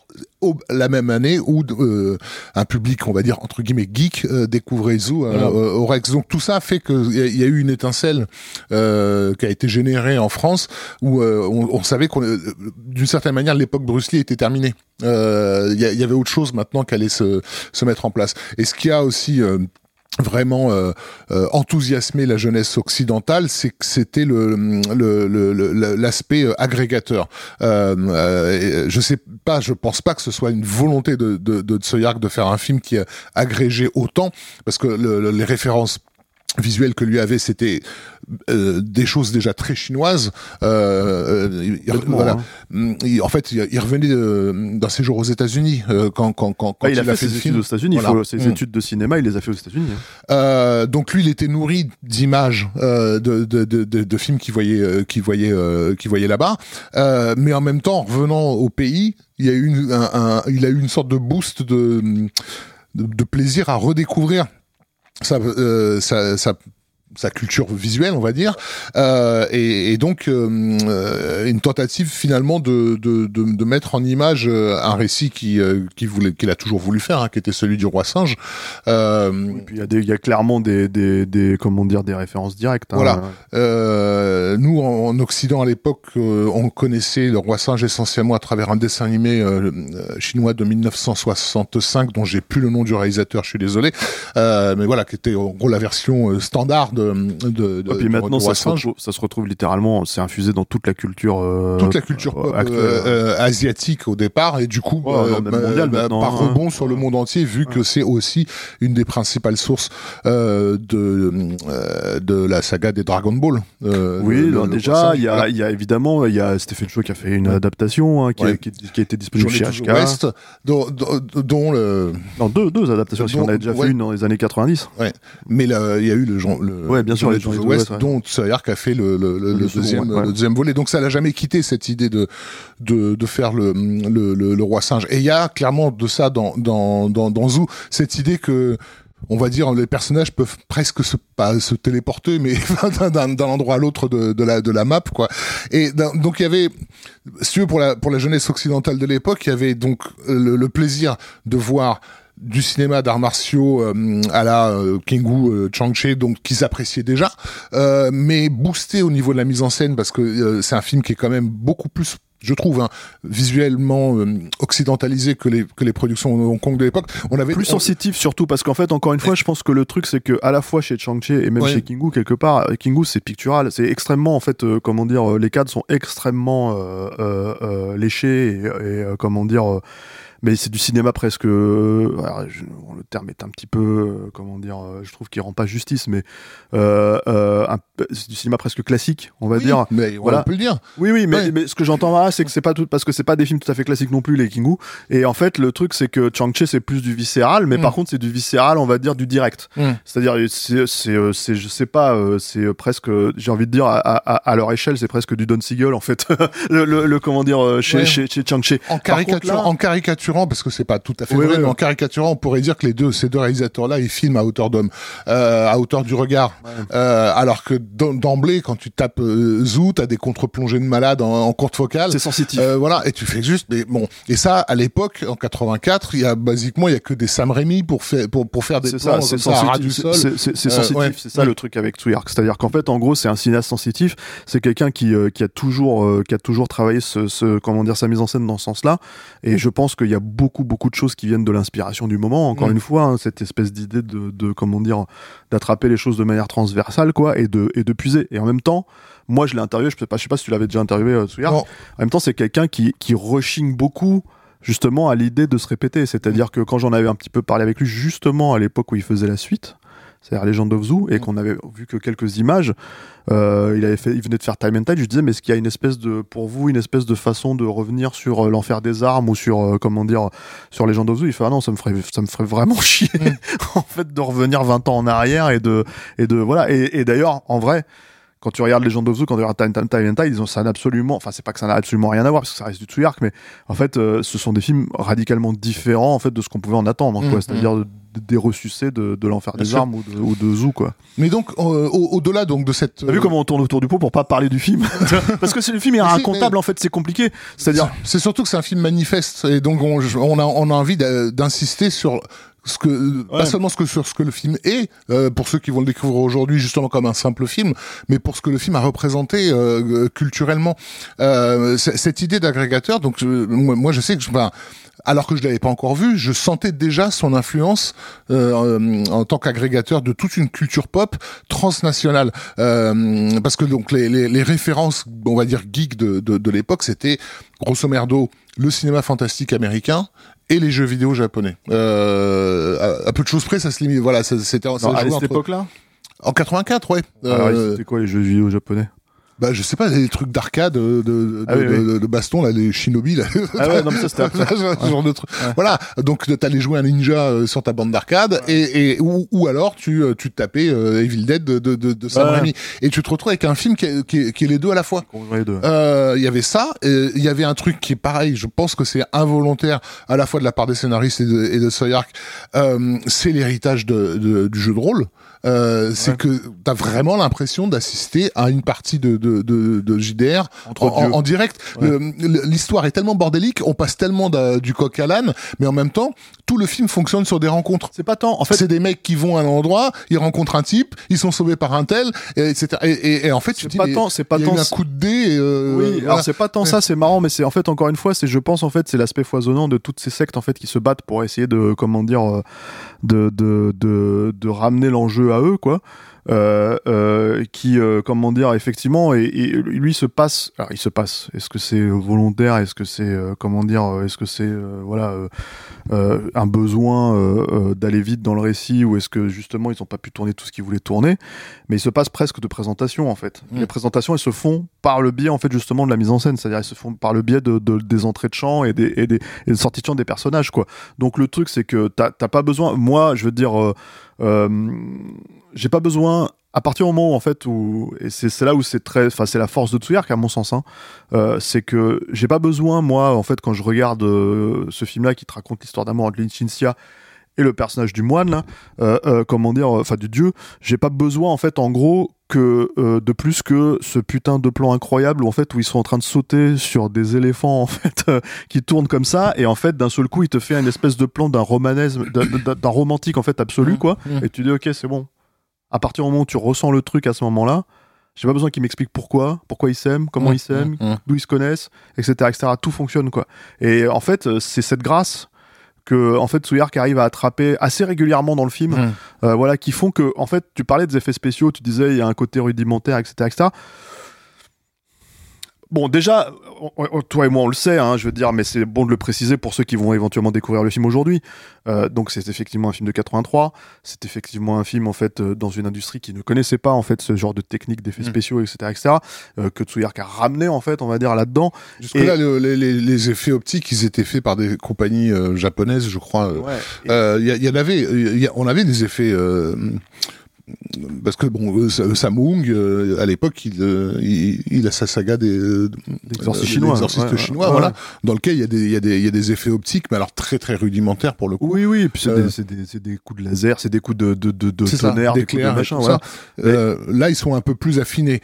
la même année où euh, un public, on va dire entre guillemets geek, découvrait Zoo euh, au Rex. Donc tout ça fait qu'il y, y, a eu une étincelle qui a été générée en France où on, on, savait qu'on, d'une certaine manière, l'époque Bruce Lee était terminée. Il y, y, avait autre chose maintenant qui allait se, se mettre en place. Et ce qui a aussi vraiment euh, euh, enthousiasmé la jeunesse occidentale, c'est que c'était le l'aspect le, euh, agrégateur. Euh, je sais pas, je pense pas que ce soit une volonté de de, de Tsoyak de faire un film qui a agrégé autant, parce que les références visuel que lui avait, c'était euh, des choses déjà très chinoises. Euh, euh il, voilà. Hein. Mm, en fait, il, revenait euh, d'un séjour aux États-Unis quand, quand, quand, quand il, a fait, ses études aux États-Unis. Voilà. Ses mm. études de cinéma, il les a fait aux États-Unis. Hein. donc lui, il était nourri d'images de, de, de, de, de films qu'il voyait, qu'il voyait, qu'il voyait là-bas. mais en même temps, revenant au pays, il y a eu une, un, un, il a eu une sorte de boost de, de plaisir à redécouvrir ça, euh, ça, ça sa culture visuelle, on va dire, euh, et, et, donc euh, euh une tentative finalement de, de, de, de, mettre en image euh, un récit qui, qui voulait, qu'il a toujours voulu faire, hein, qui était celui du roi singe. Euh, puis il y, y a clairement des, des, des, comment dire, des références directes. Hein. Voilà. nous, en, en, Occident à l'époque, on connaissait le roi singe essentiellement à travers un dessin animé chinois de 1965, dont j'ai plus le nom du réalisateur, je suis désolé, mais voilà, qui était en gros la version standard de de, de, puis maintenant ça se, retrouve, ça se, retrouve, littéralement, c'est infusé dans toute la culture euh, toute la culture pop euh, euh, asiatique au départ et du coup bah, bah, par hein. rebond sur le monde entier vu que c'est aussi une des principales sources de de la saga des Dragon Ball. oui, déjà il y a il y a évidemment il y a Stephen Chow qui a fait une adaptation hein, qui, a, qui, qui, a été disponible chez HK. West, dont, dont, le non deux deux adaptations dont, on a déjà fait une dans les années 90. Ouais. Mais il y a eu le, le Ouais, bien sûr, les gens West, dont Sayark a fait le, le, le, le deuxième, le deuxième volet. Donc ça n'a jamais quitté cette idée de de, de faire le, le, le, roi singe. Et il y a clairement de ça dans dans dans, dans Zoo cette idée que on va dire les personnages peuvent presque se pas se téléporter mais d'un endroit à l'autre de, de, la de la map quoi et donc il y avait si tu veux pour la pour la jeunesse occidentale de l'époque il y avait donc le, le plaisir de voir du cinéma d'arts martiaux euh, à la euh, Kingu euh, Changche, donc qu'ils appréciaient déjà, euh, mais boosté au niveau de la mise en scène parce que c'est un film qui est quand même beaucoup plus je trouve, hein, visuellement occidentalisé que les que les productions de Hong Kong de l'époque. On avait plus sensitif surtout parce qu'en fait, encore une fois, je pense que le truc c'est que à la fois chez Changche et même chez Kingu quelque part, Kingu c'est pictural, c'est extrêmement en fait, comment dire, les cadres sont extrêmement léchés et, et comment dire mais c'est du cinéma presque. Euh, le terme est un petit peu, euh, comment dire, euh, je trouve qu'il rend pas justice, mais c'est du cinéma presque classique, on va dire. Mais voilà. on peut le dire. Oui, oui, mais, mais ce que j'entends là, c'est que c'est pas tout, parce que c'est pas des films tout à fait classiques non plus, les Kingu. Et en fait, le truc, c'est que Chang-Chi, c'est plus du viscéral, mais par mm. contre, c'est du viscéral, on va dire, du direct. Mm. C'est-à-dire, c'est, c'est, je sais pas, c'est presque, j'ai envie de dire, à, à, à leur échelle, c'est presque du Don Siegel, en fait. le, le, comment dire, chez, chez. En caricature, en caricature parce que c'est pas tout à fait vrai, mais en caricaturant, on pourrait dire que les deux, ces deux réalisateurs-là, ils filment à hauteur d'homme, euh, à hauteur du regard. Euh, alors que d'emblée, quand tu tapes euh, Zoo, t'as des contre-plongées de malade en, en courte focale. C'est sensitif. Euh, voilà, et tu fais juste, mais bon. Et ça, à l'époque, en 84, il y a basiquement, il y a que des Sam Raimi pour faire pour pour faire des plans ça, c'est sensitif. C'est sensitif, c'est ça le truc avec Tsuyark. C'est-à-dire qu'en fait, en gros, c'est un cinéaste sensitif. C'est quelqu'un qui qui a toujours qui a toujours travaillé ce, ce comment dire sa mise en scène dans ce sens-là. Et je pense qu'il y y a beaucoup beaucoup de choses qui viennent de l'inspiration du moment. Encore Mm. une fois, hein, cette espèce d'idée de, de comment dire d'attraper les choses de manière transversale, quoi, et de et de puiser. Et en même temps, moi, je l'ai interviewé. Je sais pas, je sais pas si tu l'avais déjà interviewé, euh. En même temps, c'est quelqu'un qui qui rechigne beaucoup justement à l'idée de se répéter. C'est-à-dire que quand j'en avais un petit peu parlé avec lui, justement à l'époque où il faisait la suite, c'est-à-dire Legend of Zoo, et Mm. qu'on avait vu que quelques images, euh, il avait fait, il venait de faire Time and Tide. Je disais, mais est-ce qu'il y a une espèce de, pour vous, une espèce de façon de revenir sur euh, l'enfer des armes ou sur, euh, comment dire, sur Legend of Zoo? Il fait, ah non, ça me ferait, ça me ferait vraiment chier, en fait, de revenir 20 ans en arrière et de, et de, voilà. Et, et d'ailleurs, en vrai, quand tu regardes Legend of Zoo, quand tu regardes Time, Time, Time and Tide, ils ont, ça n'a absolument, enfin, c'est pas que ça n'a absolument rien à voir, parce que ça reste du Tsuyark, mais en fait, euh, ce sont des films radicalement différents, en fait, de ce qu'on pouvait en attendre, quoi. Mm, C'est-à-dire de- des ressucés de, de l'enfer des sûr. armes ou de, ou de Zoo, quoi. Mais donc, euh, au- au-delà donc de cette. T'as vu comment on tourne autour du pot pour pas parler du film? Parce que c'est le film est Mais en fait, c'est compliqué. C'est-à-dire C'est surtout que c'est un film manifeste et donc on, on a, on a envie d'insister sur ce que pas seulement ce que sur ce que le film est euh, pour ceux qui vont le découvrir aujourd'hui justement comme un simple film mais pour ce que le film a représenté euh, culturellement euh, cette idée d'agrégateur donc je- moi, je sais que je, ben, alors que je l'avais pas encore vu, je sentais déjà son influence euh, euh, en tant qu'agrégateur de toute une culture pop transnationale. Euh, parce que donc les, les, les références, on va dire geek de, de, de l'époque, c'était grosso merdo le cinéma fantastique américain et les jeux vidéo japonais. Euh, à, à peu de choses près, ça se limite. Voilà, ça- c'était à cette entre- époque-là? En 84, ouais. Alors, Euh, c'était quoi les jeux vidéo japonais? Bah, je sais pas, les trucs d'arcade, de, de, Ah oui, de, oui. de- de baston, là, les shinobi, là. Ah ouais, non, mais ça, c'était. Ce genre de truc. Voilà. Donc, t'allais jouer un ninja euh, sur ta bande d'arcade et, et ou, ou alors tu, euh, tu te tapais euh, Evil Dead de, de, de, de Sam Ouais. Raimi. Et tu te retrouves avec un film qui est, qui est, qui est les deux à la fois. Deux. Euh, Il y avait ça, il y avait un truc qui est pareil, je pense que c'est involontaire à la fois de la part des scénaristes et de, et de Soyark, euh, c'est l'héritage de, de- du jeu de rôle. Euh, c'est que t'as vraiment l'impression d'assister à une partie de, de, de, de JDR en, direct. Ouais. L'histoire est tellement bordélique, on passe tellement du coq à l'âne, mais en même temps, tout le film fonctionne sur des rencontres. C'est pas tant. En fait, c'est des mecs qui vont à un endroit, ils rencontrent un type, ils sont sauvés par un tel, et, etc. Et, et- et en fait, tu dis, pas tant. C'est pas y a eu tant. un coup de dé. euh, Oui, voilà. alors c'est pas tant ça, c'est marrant, mais c'est en fait encore une fois, c'est je pense en fait c'est l'aspect foisonnant de toutes ces sectes en fait qui se battent pour essayer de comment dire euh, de de de, de ramener l'enjeu à eux quoi. Euh, euh, qui euh, comment dire effectivement et, et lui se passe alors il se passe. Est-ce que c'est volontaire? Est-ce que c'est comment dire est-ce que c'est voilà un besoin d'aller vite dans le récit ou est-ce que justement ils n'ont pas pu tourner tout ce qu'ils voulaient tourner? Mais il se passe presque de présentation en fait. Mm. les présentations elles se font par le biais en fait justement de la mise en scène. C'est-à-dire elles se font par le biais de, de- des entrées de champ et des, et des, et des sorties de champ des personnages quoi. Donc le truc c'est que t'as pas besoin moi je veux dire j'ai pas besoin à partir du moment où en fait où et c'est là où c'est très enfin c'est la force de Tsuyark à mon sens hein, euh, c'est que j'ai pas besoin moi en fait quand je regarde euh, ce film là qui te raconte l'histoire d'amour entre Shinsia et le personnage du moine là euh, euh, comment dire euh, enfin du dieu j'ai pas besoin en fait en gros que euh, de plus que ce putain de plan incroyable où en fait où ils sont en train de sauter sur des éléphants en fait euh, qui tournent comme ça et en fait d'un seul coup il te fait une espèce de plan d'un romanesme d'un- romantique en fait absolu Mmh, quoi mmh. et tu dis ok c'est bon à partir du moment où tu ressens le truc à ce moment là j'ai pas besoin qu'il m'explique pourquoi pourquoi ils s'aiment comment ils s'aiment Mmh, mmh. d'où ils se connaissent, etc., etc. Tout fonctionne quoi. Et en fait, c'est cette grâce que en fait Tsuyark arrive à attraper assez régulièrement dans le film, Mmh. euh, voilà, qui font que en fait, tu parlais des effets spéciaux, tu disais il y a un côté rudimentaire, etc., etc. Bon, déjà, on- on- toi et moi, on le sait, hein, je veux dire, mais c'est bon de le préciser pour ceux qui vont éventuellement découvrir le film aujourd'hui. Euh, donc, c'est effectivement un film de 83. C'est effectivement un film, en fait, euh, dans une industrie qui ne connaissait pas, en fait, ce genre de technique d'effets Mm. spéciaux, etc., etc., euh, que Tsuyark a ramené, en fait, on va dire, là-dedans. Jusque-là, le- les, les- les effets optiques, ils étaient faits par des compagnies euh, japonaises, je crois. euh. Et- Euh, Il y, il y en avait, il y a- on avait des effets. Parce que bon, euh, Sa- Samung, euh, à l'époque, il, euh, il, il a sa saga des D'exorcistes euh, chinois, d'exorcistes ouais, ouais, chinois, ouais, voilà, ouais. dans lequel il y a des, il y a des, il y a des effets optiques, mais alors très très rudimentaires pour le coup. Oui, oui, et puis c'est Euh, des, coups de laser, c'est des coups de, de, de, de ça, tonnerre, des coups de machin, voilà. Euh, là, ils sont un peu plus affinés.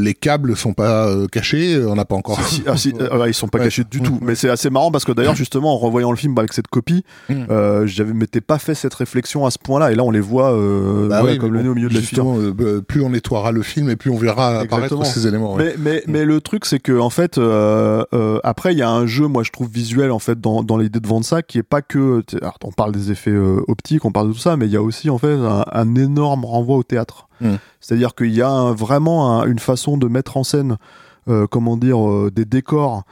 Les câbles sont pas cachés, on n'a pas encore. Si, ah, si, ils sont pas cachés du Mm. tout. Mais c'est assez marrant parce que d'ailleurs, justement, en revoyant le film avec cette copie, Mm. j'avais m'étais pas fait cette réflexion à ce point-là. Et là, on les voit, euh, euh, Bah oui, comme le nez au milieu de la justement, euh, bah, plus on nettoiera le film et plus on verra apparaître Exactement. ces éléments. ouais. Mais, le truc, c'est que en fait, euh, après, il y a un jeu, moi, je trouve visuel en fait dans, dans l'idée de vendre ça, qui est pas que. alors, on parle des effets optiques, on parle de tout ça, mais il y a aussi en fait un, un énorme renvoi au théâtre. Mm. C'est-à-dire qu'il y a un- vraiment un- une façon de mettre en scène, comment dire, des décors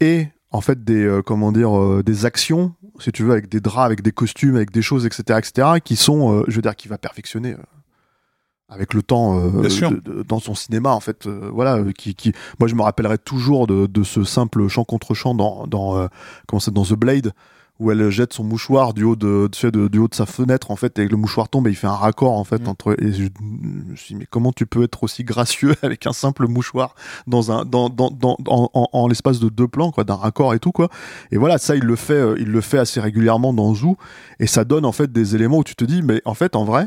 et en fait des comment dire des actions, si tu veux, avec des draps, avec des costumes, avec des choses, etc., etc., qui sont, euh, je veux dire, qui va perfectionner. euh, avec le temps euh, de- de- dans son cinéma en fait euh, voilà qui, qui moi je me rappellerai toujours de, de ce simple chant contre chant dans dans euh, comment dans The Blade où elle jette son mouchoir du haut de, tu sais, de- du haut de sa fenêtre en fait et le mouchoir tombe et il fait un raccord en fait Mm. entre et je, me suis dit mais comment tu peux être aussi gracieux avec un simple mouchoir dans un dans dans, dans en, en- en l'espace de deux plans quoi d'un raccord et tout quoi et voilà ça il le fait euh, il le fait assez régulièrement dans Zoo et ça donne en fait des éléments où tu te dis mais en fait en vrai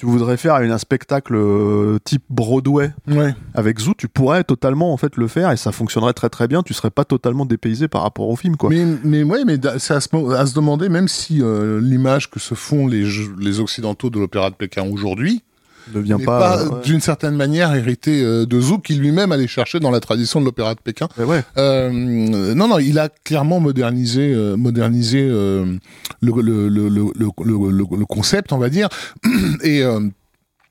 tu voudrais faire un spectacle euh, type Broadway Ouais. avec Zoo, tu pourrais totalement en fait le faire et ça fonctionnerait très très bien. Tu serais pas totalement dépaysé par rapport au film, quoi. Mais, mais ouais, mais c'est à se, à se demander, même si euh, l'image que se font les, les occidentaux de l'opéra de Pékin aujourd'hui ne vient n'est pas. pas, euh, ouais. d'une certaine manière héritée euh, de Zouk, qui lui-même allait chercher dans la tradition de l'opéra de Pékin. Mais ouais. Euh, non, non, il a clairement modernisé, euh, modernisé euh, le, le, le, le, le, le- le- le concept, on va dire. Et euh,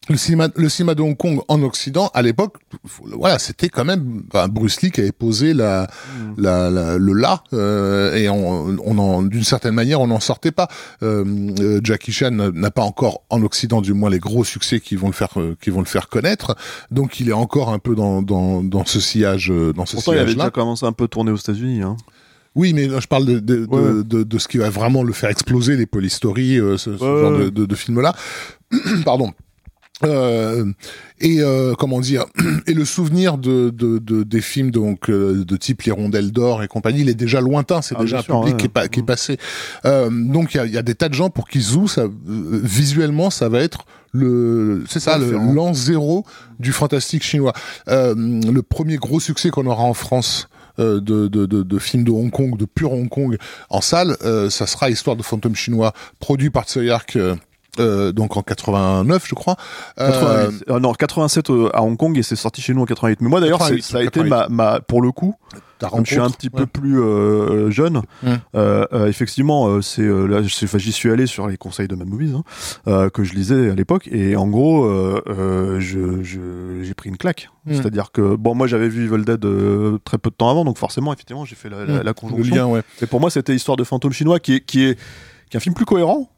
le cinéma, le cinéma de Hong Kong en Occident, à l'époque, voilà, c'était quand même enfin, Bruce Lee qui avait posé la, Mm. la, la- le là, euh, et on, on en, d'une certaine manière, on n'en sortait pas. Euh, euh, Jackie Chan n'a pas encore en Occident, du moins, les gros succès qui vont le faire, euh, qui vont le faire connaître. Donc, il est encore un peu dans, dans, dans ce sillage, euh, dans ce Pourtant, il avait sillage-là. déjà commencé un peu tourner aux États-Unis. Hein. Oui, mais je parle de, de, Ouais. de, de, de ce qui va vraiment le faire exploser, les polystories, euh, ce, ce Ouais, genre de, de, de film-là. Pardon. Euh, et euh, comment dire et le souvenir de, de, de des films donc euh, de type les rondelles d'or et compagnie il est déjà lointain c'est Ah, déjà un sûr, public ouais. qui est, pas, qui est passé. Euh, donc il y a, y a des tas de gens pour qui Zoo ça, euh, visuellement ça va être le c'est ça l'an zéro du fantastique chinois. Euh, le premier gros succès qu'on aura en France de, de, de, de films de Hong Kong, de pur Hong Kong en salle, euh, ça sera Histoire de fantôme chinois, produit par Tsui Hark, euh, donc en 89, je crois. Euh, 88. Euh, non, 87 euh, à Hong Kong et c'est sorti chez nous en 88. Mais moi d'ailleurs, c'est- 88, ça a été 88. ma, ma, pour le coup, comme je suis un petit ouais. peu plus euh, jeune, Mm. euh, effectivement, c'est là, j'y suis allé sur les conseils de Mad Movies hein, euh, que je lisais à l'époque, et en gros, euh, euh, je je- j'ai pris une claque. Mm. C'est-à-dire que bon, moi j'avais vu Evil Dead euh, très peu de temps avant, donc forcément, effectivement, j'ai fait la, Mm. Le conjonction. lien, ouais. Et pour moi, c'était Histoire de fantôme chinois qui est qui est qui est un film plus cohérent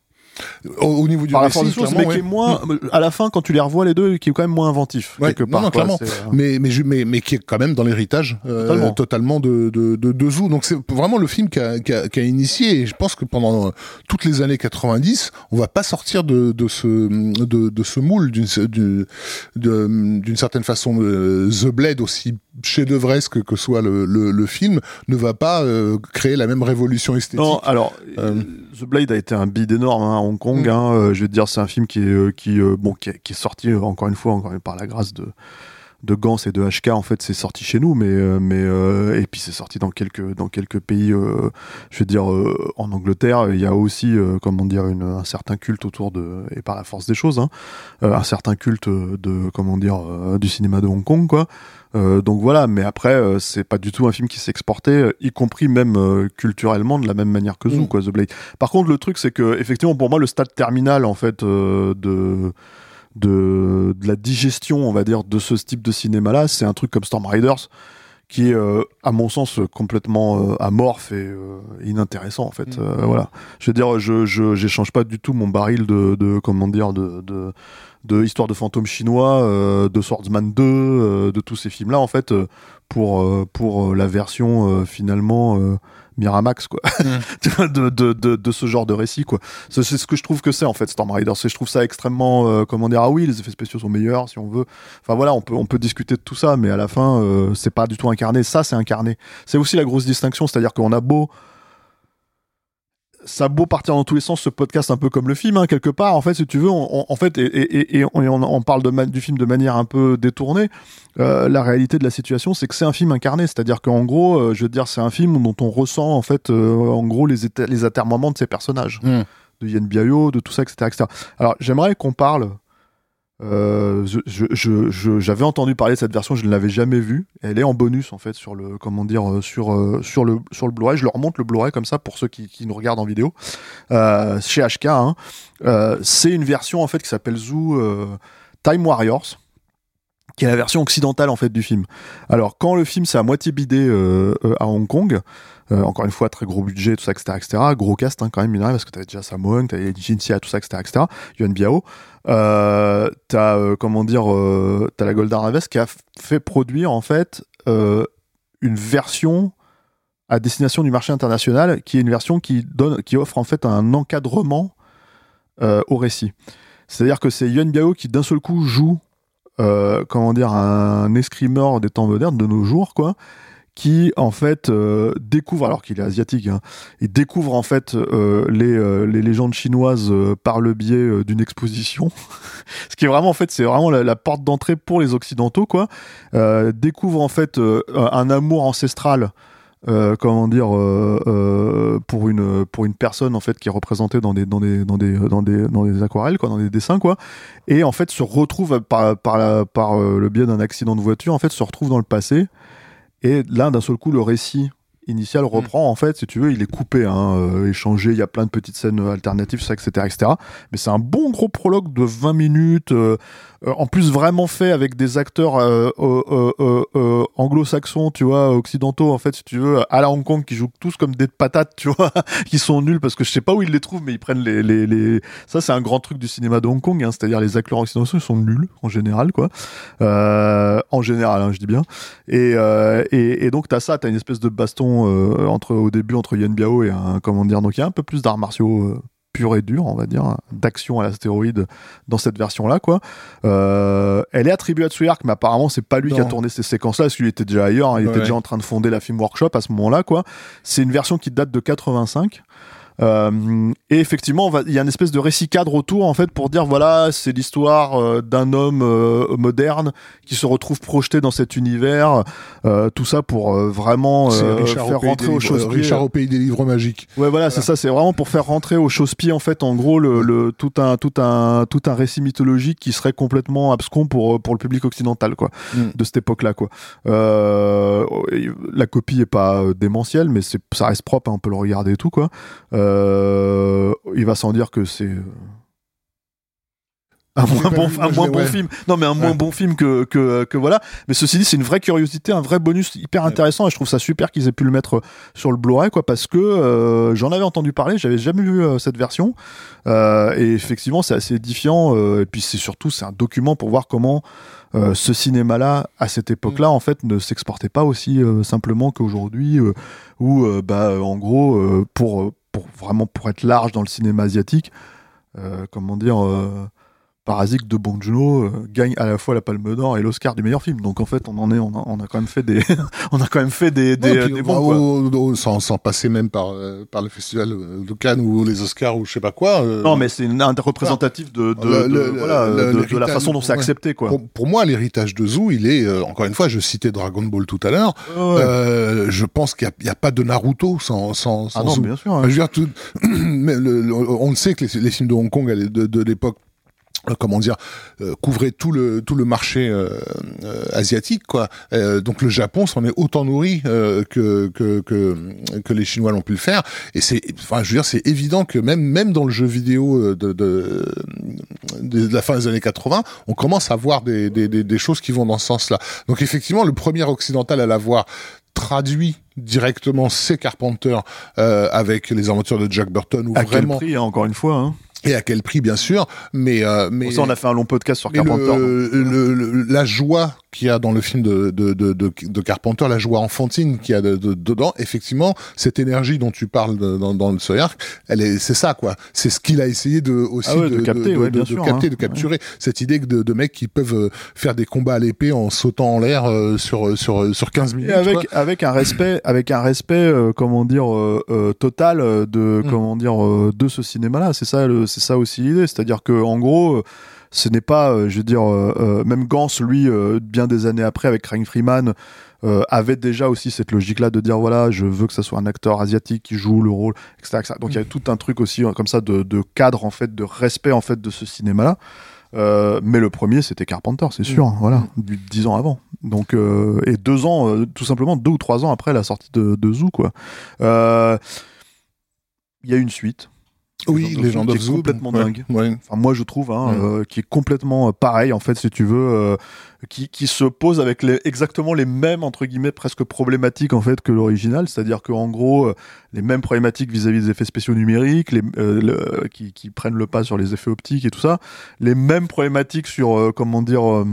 Au, au niveau du par récit, des choses, mais qui est moins à la fin quand tu les revois les deux, qui est quand même moins inventif Ouais, quelque non, part. non, quoi. clairement. Euh, mais mais mais mais qui est quand même dans l'héritage euh, Totalement. totalement. de de de, de Zoo. Donc c'est vraiment le film qui a, qui a qui a initié. Et je pense que pendant euh, toutes les années 90, on va pas sortir de de ce de de ce moule d'une d'une certaine façon. Euh, The Blade aussi chef-d'œuvresque que soit le, le le film ne va pas euh, créer la même révolution esthétique. Non, alors Euh, The Blade a été un bid énorme hein, à Hong Kong. Mm. hein, euh, je vais te dire, c'est un film qui est euh, qui euh, bon qui est, qui est sorti euh, encore une fois encore par la grâce de de Gans et de HK en fait c'est sorti chez nous mais euh, mais euh, et puis c'est sorti dans quelques dans quelques pays euh, je veux dire euh, en Angleterre il y a aussi euh, comment dire une, un certain culte autour de et par la force des choses hein, euh, un certain culte de comment dire du cinéma de Hong Kong quoi euh, donc voilà, mais après, euh, c'est pas du tout un film qui s'exportait, euh, y compris même euh, culturellement de la même manière que Zoo, Mm. quoi, The Blade. Par contre, le truc, c'est que effectivement, pour moi, le stade terminal, en fait, euh, de de, de la digestion, on va dire, de ce type de cinéma-là, c'est un truc comme Storm Riders, qui est, euh, à mon sens, complètement euh, amorphe et euh, inintéressant, en fait. Mm. Voilà. Je veux dire, je je j'échange pas du tout mon baril de, de comment dire de, de de Histoire de fantômes chinois, de Swordsman 2, euh, de tous ces films-là, en fait, pour, pour la version finalement Miramax, quoi. Vois, de, de, de, de ce genre de récit, quoi. C'est c'est ce que je trouve que c'est, en fait, Storm Riders. Et Je trouve ça extrêmement, euh, comment dire, ah oui, les effets spéciaux sont meilleurs, si on veut. Enfin voilà, on peut, on peut discuter de tout ça, mais à la fin, euh, c'est pas du tout incarné. Ça, c'est incarné. C'est aussi la grosse distinction, c'est-à-dire qu'on a beau ça a beau partir dans tous les sens ce podcast un peu comme le film hein, quelque part en fait si tu veux on, on- en fait et, et, et on, on, on parle de du film de manière un peu détournée euh, la réalité de la situation c'est que c'est un film incarné c'est-à-dire qu'en gros euh, je veux dire c'est un film dont on ressent en fait euh, en gros les, les atermoiements de ces personnages Mm. de Yen Biao, de tout ça, etc. etc. Alors j'aimerais qu'on parle. Euh, J'avais entendu parler de cette version, je ne l'avais jamais vue. Elle est en bonus en fait sur le comment dire euh, sur euh, sur le sur le Blu-ray. Je leur montre le Blu-ray comme ça pour ceux qui, qui nous regardent en vidéo euh, chez HK. hein. Euh, C'est une version en fait qui s'appelle Zoo euh, Time Warriors qui est la version occidentale en fait du film. Alors quand le film c'est à moitié bidé euh, euh, à Hong Kong, euh, encore une fois très gros budget, tout ça, etc., etc. Gros cast hein, quand même, parce que t'avais déjà Samoan, t'avais Jinxia, tout ça, etc., etc. Yuan Biao, euh, t'as comment dire, t'as la Golden Harvest qui a fait produire en fait une version à destination du marché international, qui est une version qui donne, qui offre en fait un encadrement au récit. C'est-à-dire que c'est Yuan Biao qui d'un seul coup joue euh, comment dire, un escrimeur des temps modernes, de nos jours, quoi, qui en fait euh, découvre, alors qu'il est asiatique, hein, il découvre en fait euh, les, les légendes chinoises par le biais d'une exposition. Ce qui est vraiment en fait, c'est vraiment la, la porte d'entrée pour les occidentaux, quoi. Découvre en fait un amour ancestral. Euh, comment dire euh, euh, pour une pour une personne en fait qui est représentée dans des dans des dans des dans des dans des aquarelles quoi dans des dessins quoi. Et en fait se retrouve par par, par le biais d'un accident de voiture en fait se retrouve dans le passé. Et là d'un seul coup le récit initial reprend en fait si tu veux il est coupé hein, euh, échangé il y a plein de petites scènes alternatives ça, etc etc. Mais c'est un bon gros prologue de 20 minutes euh, euh, en plus vraiment fait avec des acteurs euh, anglo-saxons tu vois occidentaux en fait si tu veux à la Hong Kong qui jouent tous comme des patates tu vois qui sont nuls parce que je sais pas où ils les trouvent mais ils prennent les les, les... ça c'est un grand truc du cinéma de Hong Kong hein, c'est-à-dire les acteurs occidentaux ils sont nuls en général quoi. En général hein, je dis bien. Et, et, et donc t'as ça t'as une espèce de baston euh, entre au début entre Yen Biao et un comment dire donc il y a un peu plus d'arts martiaux euh, pur et dur on va dire d'action à l'astéroïde dans cette version là quoi. Euh, elle est attribuée à Tsuyark mais apparemment c'est pas lui qui a tourné ces séquences là parce qu'il était déjà ailleurs hein, il Ouais, était déjà en train de fonder la film workshop à ce moment là quoi. C'est une version qui date de 85 euh, et effectivement, il y a une espèce de récit cadre autour, en fait, pour dire voilà, c'est l'histoire euh, d'un homme euh, moderne qui se retrouve projeté dans cet univers, euh, tout ça pour euh, vraiment euh, faire au rentrer des au livres, euh, chausse-pied. Richard au pays des livres magiques. Ouais, voilà, c'est ça. C'est vraiment pour faire rentrer au chausse-pied, en fait, en gros, le, le- tout un, tout un, tout un récit mythologique qui serait complètement abscon pour pour le public occidental, quoi, Mm. de cette époque-là, quoi. Euh, la copie est pas démentielle, mais c'est, ça reste propre, hein, on peut le regarder et tout, quoi. Euh, il va sans dire que c'est euh, un moins bon, vu, un moi, je moins l'ai- bon ouais. film. Non, mais un moins bon film que, que, que voilà. Mais ceci dit, c'est une vraie curiosité, un vrai bonus hyper intéressant et je trouve ça super qu'ils aient pu le mettre sur le Blu-ray, quoi, parce que euh, j'en avais entendu parler, j'avais jamais vu euh, cette version. Euh, et effectivement, c'est assez édifiant. euh, et puis c'est surtout, c'est un document pour voir comment euh, ce cinéma-là, à cette époque-là, en fait, ne s'exportait pas aussi euh, simplement qu'aujourd'hui, euh, où, euh, bah, euh, en gros, euh, pour, euh, pour vraiment pour être large dans le cinéma asiatique, euh, comment dire. Euh, Parasite de Bong Joon-ho euh, gagne à la fois la Palme d'Or et l'Oscar du meilleur film. Donc en fait, on en est, on a, on a quand même fait des, on a quand même fait des, des, Ouais, puis, des bons, quoi. au- sans, sans passer même par, euh, par le festival de Cannes ou les Oscars ou je sais pas quoi. euh, Non, mais c'est une- un représentatif de, de, Le- de- le- voilà, le- de- de, la façon dont c'est ouais. accepté, quoi. Pour, pour moi, l'héritage de Zoo, il est, euh, encore une fois, je citais Dragon Ball tout à l'heure. Ouais. Euh, je pense qu'il n'y a, pas de Naruto sans, sans, sans ah non, Zoo. bien sûr. hein. Enfin, je veux dire, tout- mais le- le- on le sait que les, les films de Hong Kong de, l'époque euh, comment dire euh, couvraient tout le tout le marché euh, euh, asiatique quoi Euh, donc le Japon s'en est autant nourri euh, que, que que que les Chinois l'ont pu le faire et c'est enfin je veux dire c'est évident que même même dans le jeu vidéo euh, de de, de, la fin des années 80 on commence à voir des des, des, des choses qui vont dans ce sens là donc effectivement le premier occidental à l'avoir traduit directement c'est Carpenter euh, avec les aventures de Jack Burton où À quel vraiment prix, hein, encore une fois. Hein. Et à quel prix bien sûr mais euh, mais Pour ça, on a fait un long podcast sur Carpenter. le, le- le- la joie qu'il y a dans le film de, de, de, de, de Carpenter, la joie enfantine qu'il y a de, de- dedans, effectivement, cette énergie dont tu parles dans, dans le Soyark, elle est, c'est ça quoi. C'est ce qu'il a essayé de aussi Ah ouais, de capter, ouais, bien de sûr, capter, hein. de capturer cette idée de, de mecs qui peuvent euh, faire des combats à l'épée en sautant en l'air euh, sur sur sur 15 minutes. Et avec quoi. avec un respect avec un respect euh, comment dire euh, euh, total euh, de Mm. comment dire euh, de ce cinéma là c'est ça le- c'est ça aussi l'idée c'est-à-dire que en gros euh, ce n'est pas euh, je veux dire euh, même Gans lui bien des années après avec Craig Freeman avait déjà aussi cette logique-là de dire voilà, je veux que ça soit un acteur asiatique qui joue le rôle, etc. etc. Donc il y a tout un truc aussi euh, comme ça de, de cadre en fait, de respect en fait de ce cinéma-là. Euh, mais le premier, c'était Carpenter, c'est sûr, hein, voilà, du- dix ans avant. Donc, euh, et deux ans, euh, tout simplement deux ou trois ans après la sortie de, de Zoo, quoi. Il y a une suite. Oui, Legend of Legend Zoo, of qui est Zoo. complètement ouais, dingue. ouais. Enfin, moi, je trouve, hein, euh, qui est complètement euh, pareil, en fait, si tu veux, euh, qui, qui se pose avec les, exactement les mêmes, entre guillemets, presque problématiques, en fait, que l'original. C'est-à-dire qu'en gros, euh, les mêmes problématiques vis-à-vis des effets spéciaux numériques, les, euh, le- qui, qui prennent le pas sur les effets optiques et tout ça. Les mêmes problématiques sur, euh, comment dire, euh,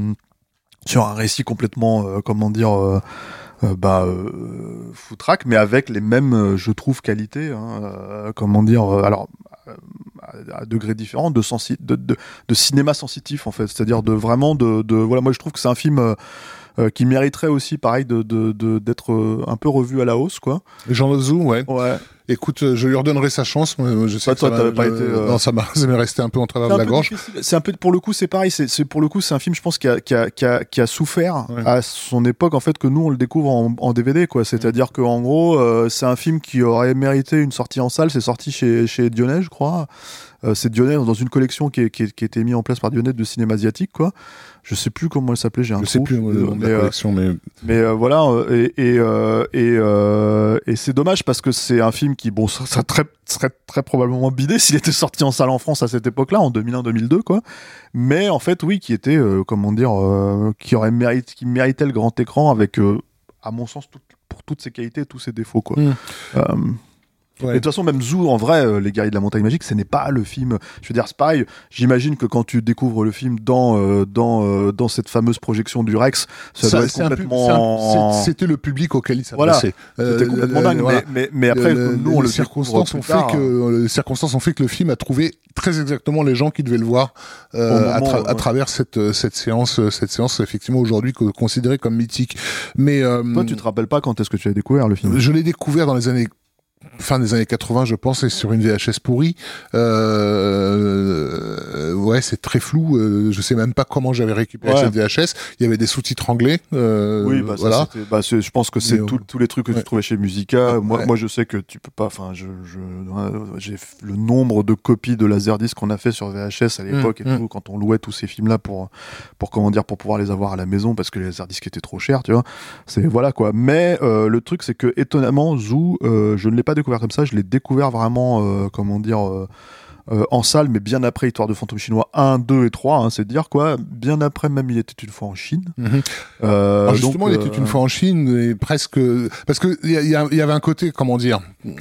sur un récit complètement, euh, comment dire, euh, bah, euh, foutraque, mais avec les mêmes, je trouve, qualités. Hein, euh, comment dire, alors à, à degrés différents, de, sensi de, de, de cinéma sensitif en fait, c'est-à-dire de vraiment de, de, voilà, moi je trouve que c'est un film. euh, euh, qui mériterait aussi, pareil, de d'être euh, un peu revu à la hausse, quoi. Of Zoo, ouais. Ouais. Écoute, euh, je lui redonnerai sa chance. moi, Je sais Toi, que toi, ça pas été, euh, Non, ça m'a, ça m'est resté un peu en travers de la gorge. C'est un peu pour le coup, c'est pareil. C'est c'est- pour le coup, c'est un film, je pense, qui a, qui a, qui a, qui a souffert Ouais. à son époque, en fait, que nous on le découvre en, en DVD, quoi. C'est-à-dire que en gros, euh, c'est un film qui aurait mérité une sortie en salle. C'est sorti chez chez Dionnet, je crois. Euh, c'est Dionnet dans une collection qui, est, qui, est- qui a été mise en place par Dionnet de cinéma asiatique, quoi. Je sais plus comment elle s'appelait. J'ai un Je sais trou. plus le nom de mais, la euh, collection, mais mais euh, voilà, et et euh, et, euh, et c'est dommage parce que c'est un film qui, bon, ça, ça très, serait très probablement bidé s'il était sorti en salle en France à cette époque-là, en 2001-2002, quoi. Mais en fait, oui, qui était, euh, comment dire, euh, qui aurait mérité, qui méritait le grand écran avec, euh, à mon sens, tout- pour toutes ses qualités et tous ses défauts, quoi. Mm. Euh, Ouais. Et de toute façon, même Zoo, en vrai, euh, Les Guerriers de la Montagne Magique, ce n'est pas le film. Je veux dire, c'est pareil. J'imagine que quand tu découvres le film dans euh, dans euh, dans cette fameuse projection du Rex, ça, doit être complètement. C'était le public auquel il Voilà. s'adressait. C'était Euh, complètement le- dingue. voilà. Mais, mais, mais après, Le- nous, on les le circonstances ont fait tard. hein. que les circonstances ont fait que le film a trouvé très exactement les gens qui devaient le voir euh, moment, à, tra- à ouais. travers cette cette séance cette séance effectivement aujourd'hui co- considérée comme mythique. Mais euh, Toi, tu te rappelles pas quand est-ce que tu as découvert le film? Je l'ai découvert dans les années fin des années 80 je pense et sur une VHS pourrie euh, ouais c'est très flou euh, je sais même pas comment j'avais récupéré Ouais. cette VHS il y avait des sous-titres anglais euh, Oui, bah, voilà bah, je pense que c'est tout- euh, tous les trucs que ouais. tu trouvais chez Musica. Moi, Ouais. moi, je sais que tu peux pas. Enfin, je, j'ai le nombre de copies de Laserdisc qu'on a fait sur VHS à l'époque Mm, et mm. tout, quand on louait tous ces films-là pour, pour comment dire, pour pouvoir les avoir à la maison parce que les Laserdiscs étaient trop chers, tu vois. C'est voilà quoi. Mais le truc, c'est que étonnamment, Zoo, je ne l'ai pas découvert comme ça. Je l'ai découvert vraiment, euh, comment dire. Euh, euh, en salle, mais bien après Histoire de fantôme chinois 1, 2 et 3, hein, c'est dire quoi. Bien après, même il était une fois en Chine. Mhm. Euh, Alors justement, donc, il était euh, une fois en Chine et presque parce que il y, y y avait un côté, comment dire,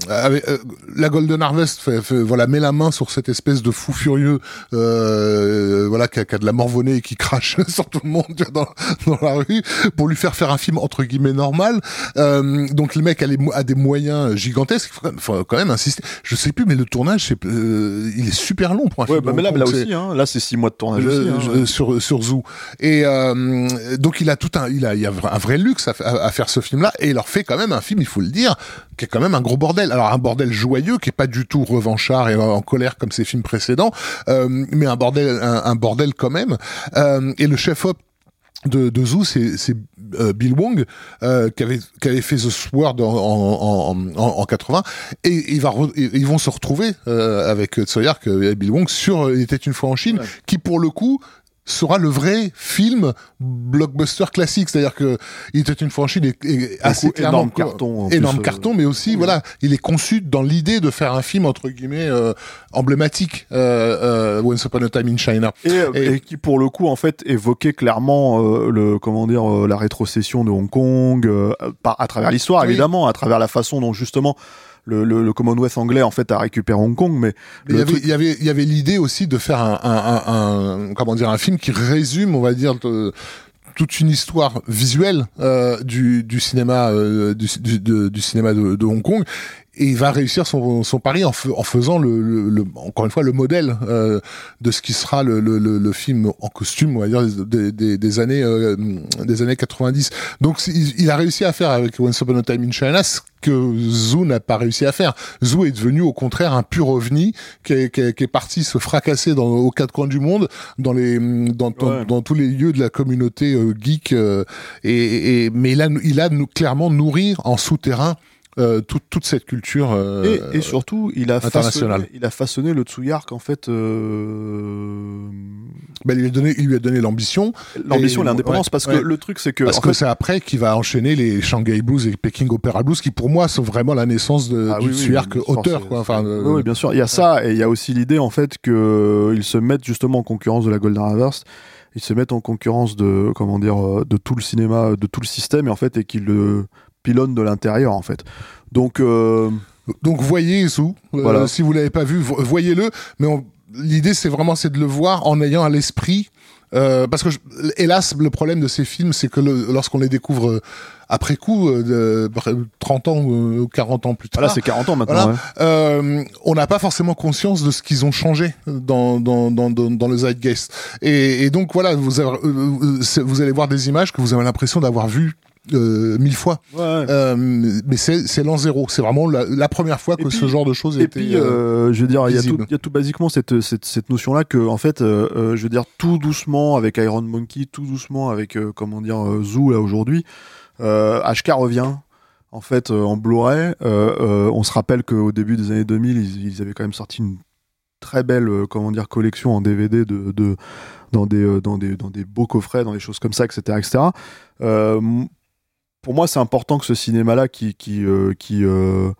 avec, euh, la Golden Harvest, fait, fait- voilà, met la main sur cette espèce de fou furieux, euh, voilà, qui a, qui a de la morvonnée et qui crache sur tout le monde dans, dans la rue pour lui faire faire un film entre guillemets normal. Euh, donc le mec a, les a des moyens gigantesques. Il faut quand même, faut quand même insister. Je sais plus, mais le tournage, c'est, euh, il est super long pour un Ouais, film. bah, mais là, Hong là aussi, hein, là c'est six mois de tournage je- aussi. hein, je- ouais. sur sur Zoo et euh, donc il a tout un il a il y a un vrai luxe à, fa- à- à faire ce film là et il leur fait quand même un film il faut le dire qui est quand même un gros bordel alors un bordel joyeux qui est pas du tout revanchard et en colère comme ses films précédents euh, mais un bordel un, un bordel quand même Euh, et le chef op de, de Zoo, c'est, euh, Bill Wong euh, qui avait qui avait fait The Sword en en, en, en, en 80 et il va re- et ils vont se retrouver euh, avec Tsoyark et Bill Wong sur Il était une fois en Chine Ouais. qui pour le coup sera le vrai film blockbuster classique. C'est-à-dire que Il était une est, est assez clairement énorme carton, énorme euh, carton mais aussi voilà il est conçu dans l'idée de faire un film entre guillemets euh, emblématique euh, euh, Once Upon a Time in China. Et, euh, Et- et qui pour le coup en fait évoquait clairement euh, le comment dire euh, la rétrocession de Hong Kong euh, par, à travers l'histoire Oui. évidemment à travers la façon dont justement le, le, le Commonwealth anglais en fait a récupéré Hong Kong mais il y truc- y avait, il y avait l'idée aussi de faire un, un, un, un- comment dire, un film qui résume, on va dire, de- toute une histoire visuelle euh, du, du cinéma, euh, du, du, du cinéma de, de Hong Kong. Et il va réussir son, son pari en, en faisant le, le, encore une fois le modèle euh, de ce qui sera le, le, le, film en costume on va dire des, des, des années euh, des années 90 donc il, il, a réussi à faire avec Once Upon a Time in China ce que Zou n'a pas réussi à faire. Zou est devenu au contraire un pur ovni qui est, qui est, qui est parti se fracasser dans, aux quatre coins du monde dans les dans, dans, dans tous les lieux de la communauté euh, geek euh, et, et, mais il a il a clairement nourrir en souterrain euh, toute, toute cette culture euh, et, et, surtout il a internationale. Façonné, il a façonné le Tsuyark en fait euh... ben, il lui a donné il lui a donné l'ambition. L'ambition et l'indépendance ouais, parce ouais. que le truc c'est que parce que fait... c'est après qu'il va enchaîner les Shanghai Blues et Peking Opera Blues qui pour moi sont vraiment la naissance de, ah, du oui, Tsuyark oui, auteur quoi. Enfin oui, bien sûr. Il y a ça et il y a aussi l'idée en fait que ils se mettent justement en concurrence de la Golden Reverse. Ils se mettent en concurrence de comment dire de tout le cinéma de tout le système et en fait et qu'ils le de l'intérieur en fait. Donc euh... donc voyez sous euh, voilà. si vous l'avez pas vu voyez-le mais l'idée c'est vraiment c'est de le voir en ayant à l'esprit euh, parce que je, hélas le problème de ces films c'est que le, lorsqu'on les découvre euh, après coup euh, de 30 ans ou 40 ans plus tard là c'est 40 ans maintenant voilà, ouais. on n'a pas forcément conscience de ce qu'ils ont changé dans dans dans dans, dans le zeitgeist et, et donc voilà vous avez, vous allez voir des images que vous avez l'impression d'avoir vu euh, mille fois. Ouais, ouais. Euh, mais c'est l'an zéro. C'est vraiment la, la, première fois que puis, ce genre de choses et était. puis, euh, je veux dire, il y, a tout, y a tout basiquement cette, cette, cette notion-là que, en fait, je veux dire, tout doucement avec Iron Monkey, tout doucement avec, comment dire, Zoo là aujourd'hui, HK revient. En fait, en Blu-ray, on se rappelle qu'au début des années 2000, ils, ils, avaient quand même sorti une très belle, comment dire, collection en DVD de, de dans des dans des dans des beaux coffrets, dans des choses comme ça, etc., etc. Euh, pour moi, c'est important que ce cinéma-là, qui, qui, euh, qui, euh,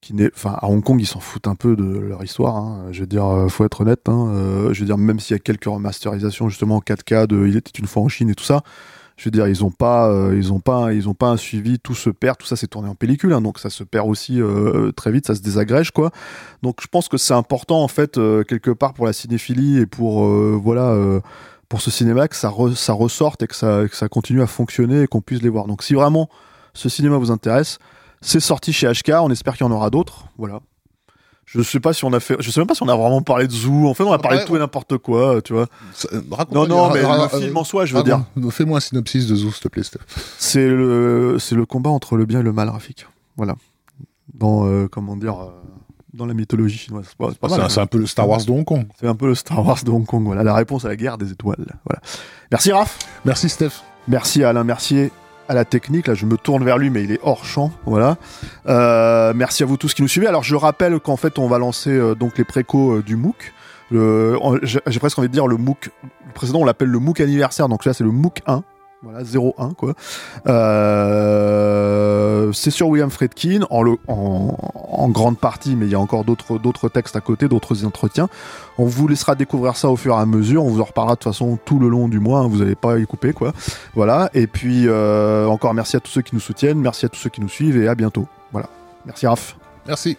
qui n'est, enfin, à Hong Kong, ils s'en foutent un peu de leur histoire. Hein. Je veux dire, euh, faut être honnête. Hein. Je veux dire, même s'il y a quelques remasterisations justement en 4K de Il était une fois en Chine et tout ça, je veux dire, ils ont pas, ils pas, ils pas un suivi. Tout se perd. Tout ça, c'est tourné en pellicule, hein, donc ça se perd aussi très vite. Ça se désagrège, quoi. Donc, je pense que c'est important en fait quelque part pour la cinéphilie et pour voilà pour ce cinéma que ça, re, ça ressorte et que ça, que ça continue à fonctionner et qu'on puisse les voir. Donc si vraiment ce cinéma vous intéresse, c'est sorti chez HK, on espère qu'il y en aura d'autres. Voilà. Je sais pas si on a fait, je sais même pas si on a vraiment parlé de Zoo. En fait, on a parlé ouais, de tout et n'importe quoi, tu vois. non, non, mais le film en soi, je veux dire. Fais-moi un synopsis de Zoo, s'il te plaît. C'est le, c'est le combat entre le bien et le mal, Rafik. Voilà. Dans, euh, comment dire, euh, dans la mythologie chinoise. C'est ah, un, un, peu le Star Wars de Hong Kong. C'est un peu le Star Wars de Hong Kong. Voilà la réponse à la guerre des étoiles. Voilà. Merci Raph. Merci Steph. Merci à Alain Mercier à la technique. Là, je me tourne vers lui, mais il est hors champ. Voilà. Euh, merci à vous tous qui nous suivez. Alors, je rappelle qu'en fait, on va lancer euh, donc les précos euh, du MOOC. J'ai presque envie de dire le MOOC. Le précédent, on l'appelle le MOOC anniversaire. Donc là, c'est le MOOC 1. Voilà, 0-1 quoi. Euh, c'est sur William Friedkin en, le, en, en, grande partie, mais il y a encore d'autres d'autres textes à côté, d'autres entretiens. On vous laissera découvrir ça au fur et à mesure. On vous en reparlera de toute façon tout le long du mois. Hein, vous n'allez pas y couper quoi. Voilà. Et puis euh, encore merci à tous ceux qui nous soutiennent, merci à tous ceux qui nous suivent et à bientôt. Voilà. Merci Raph. Merci.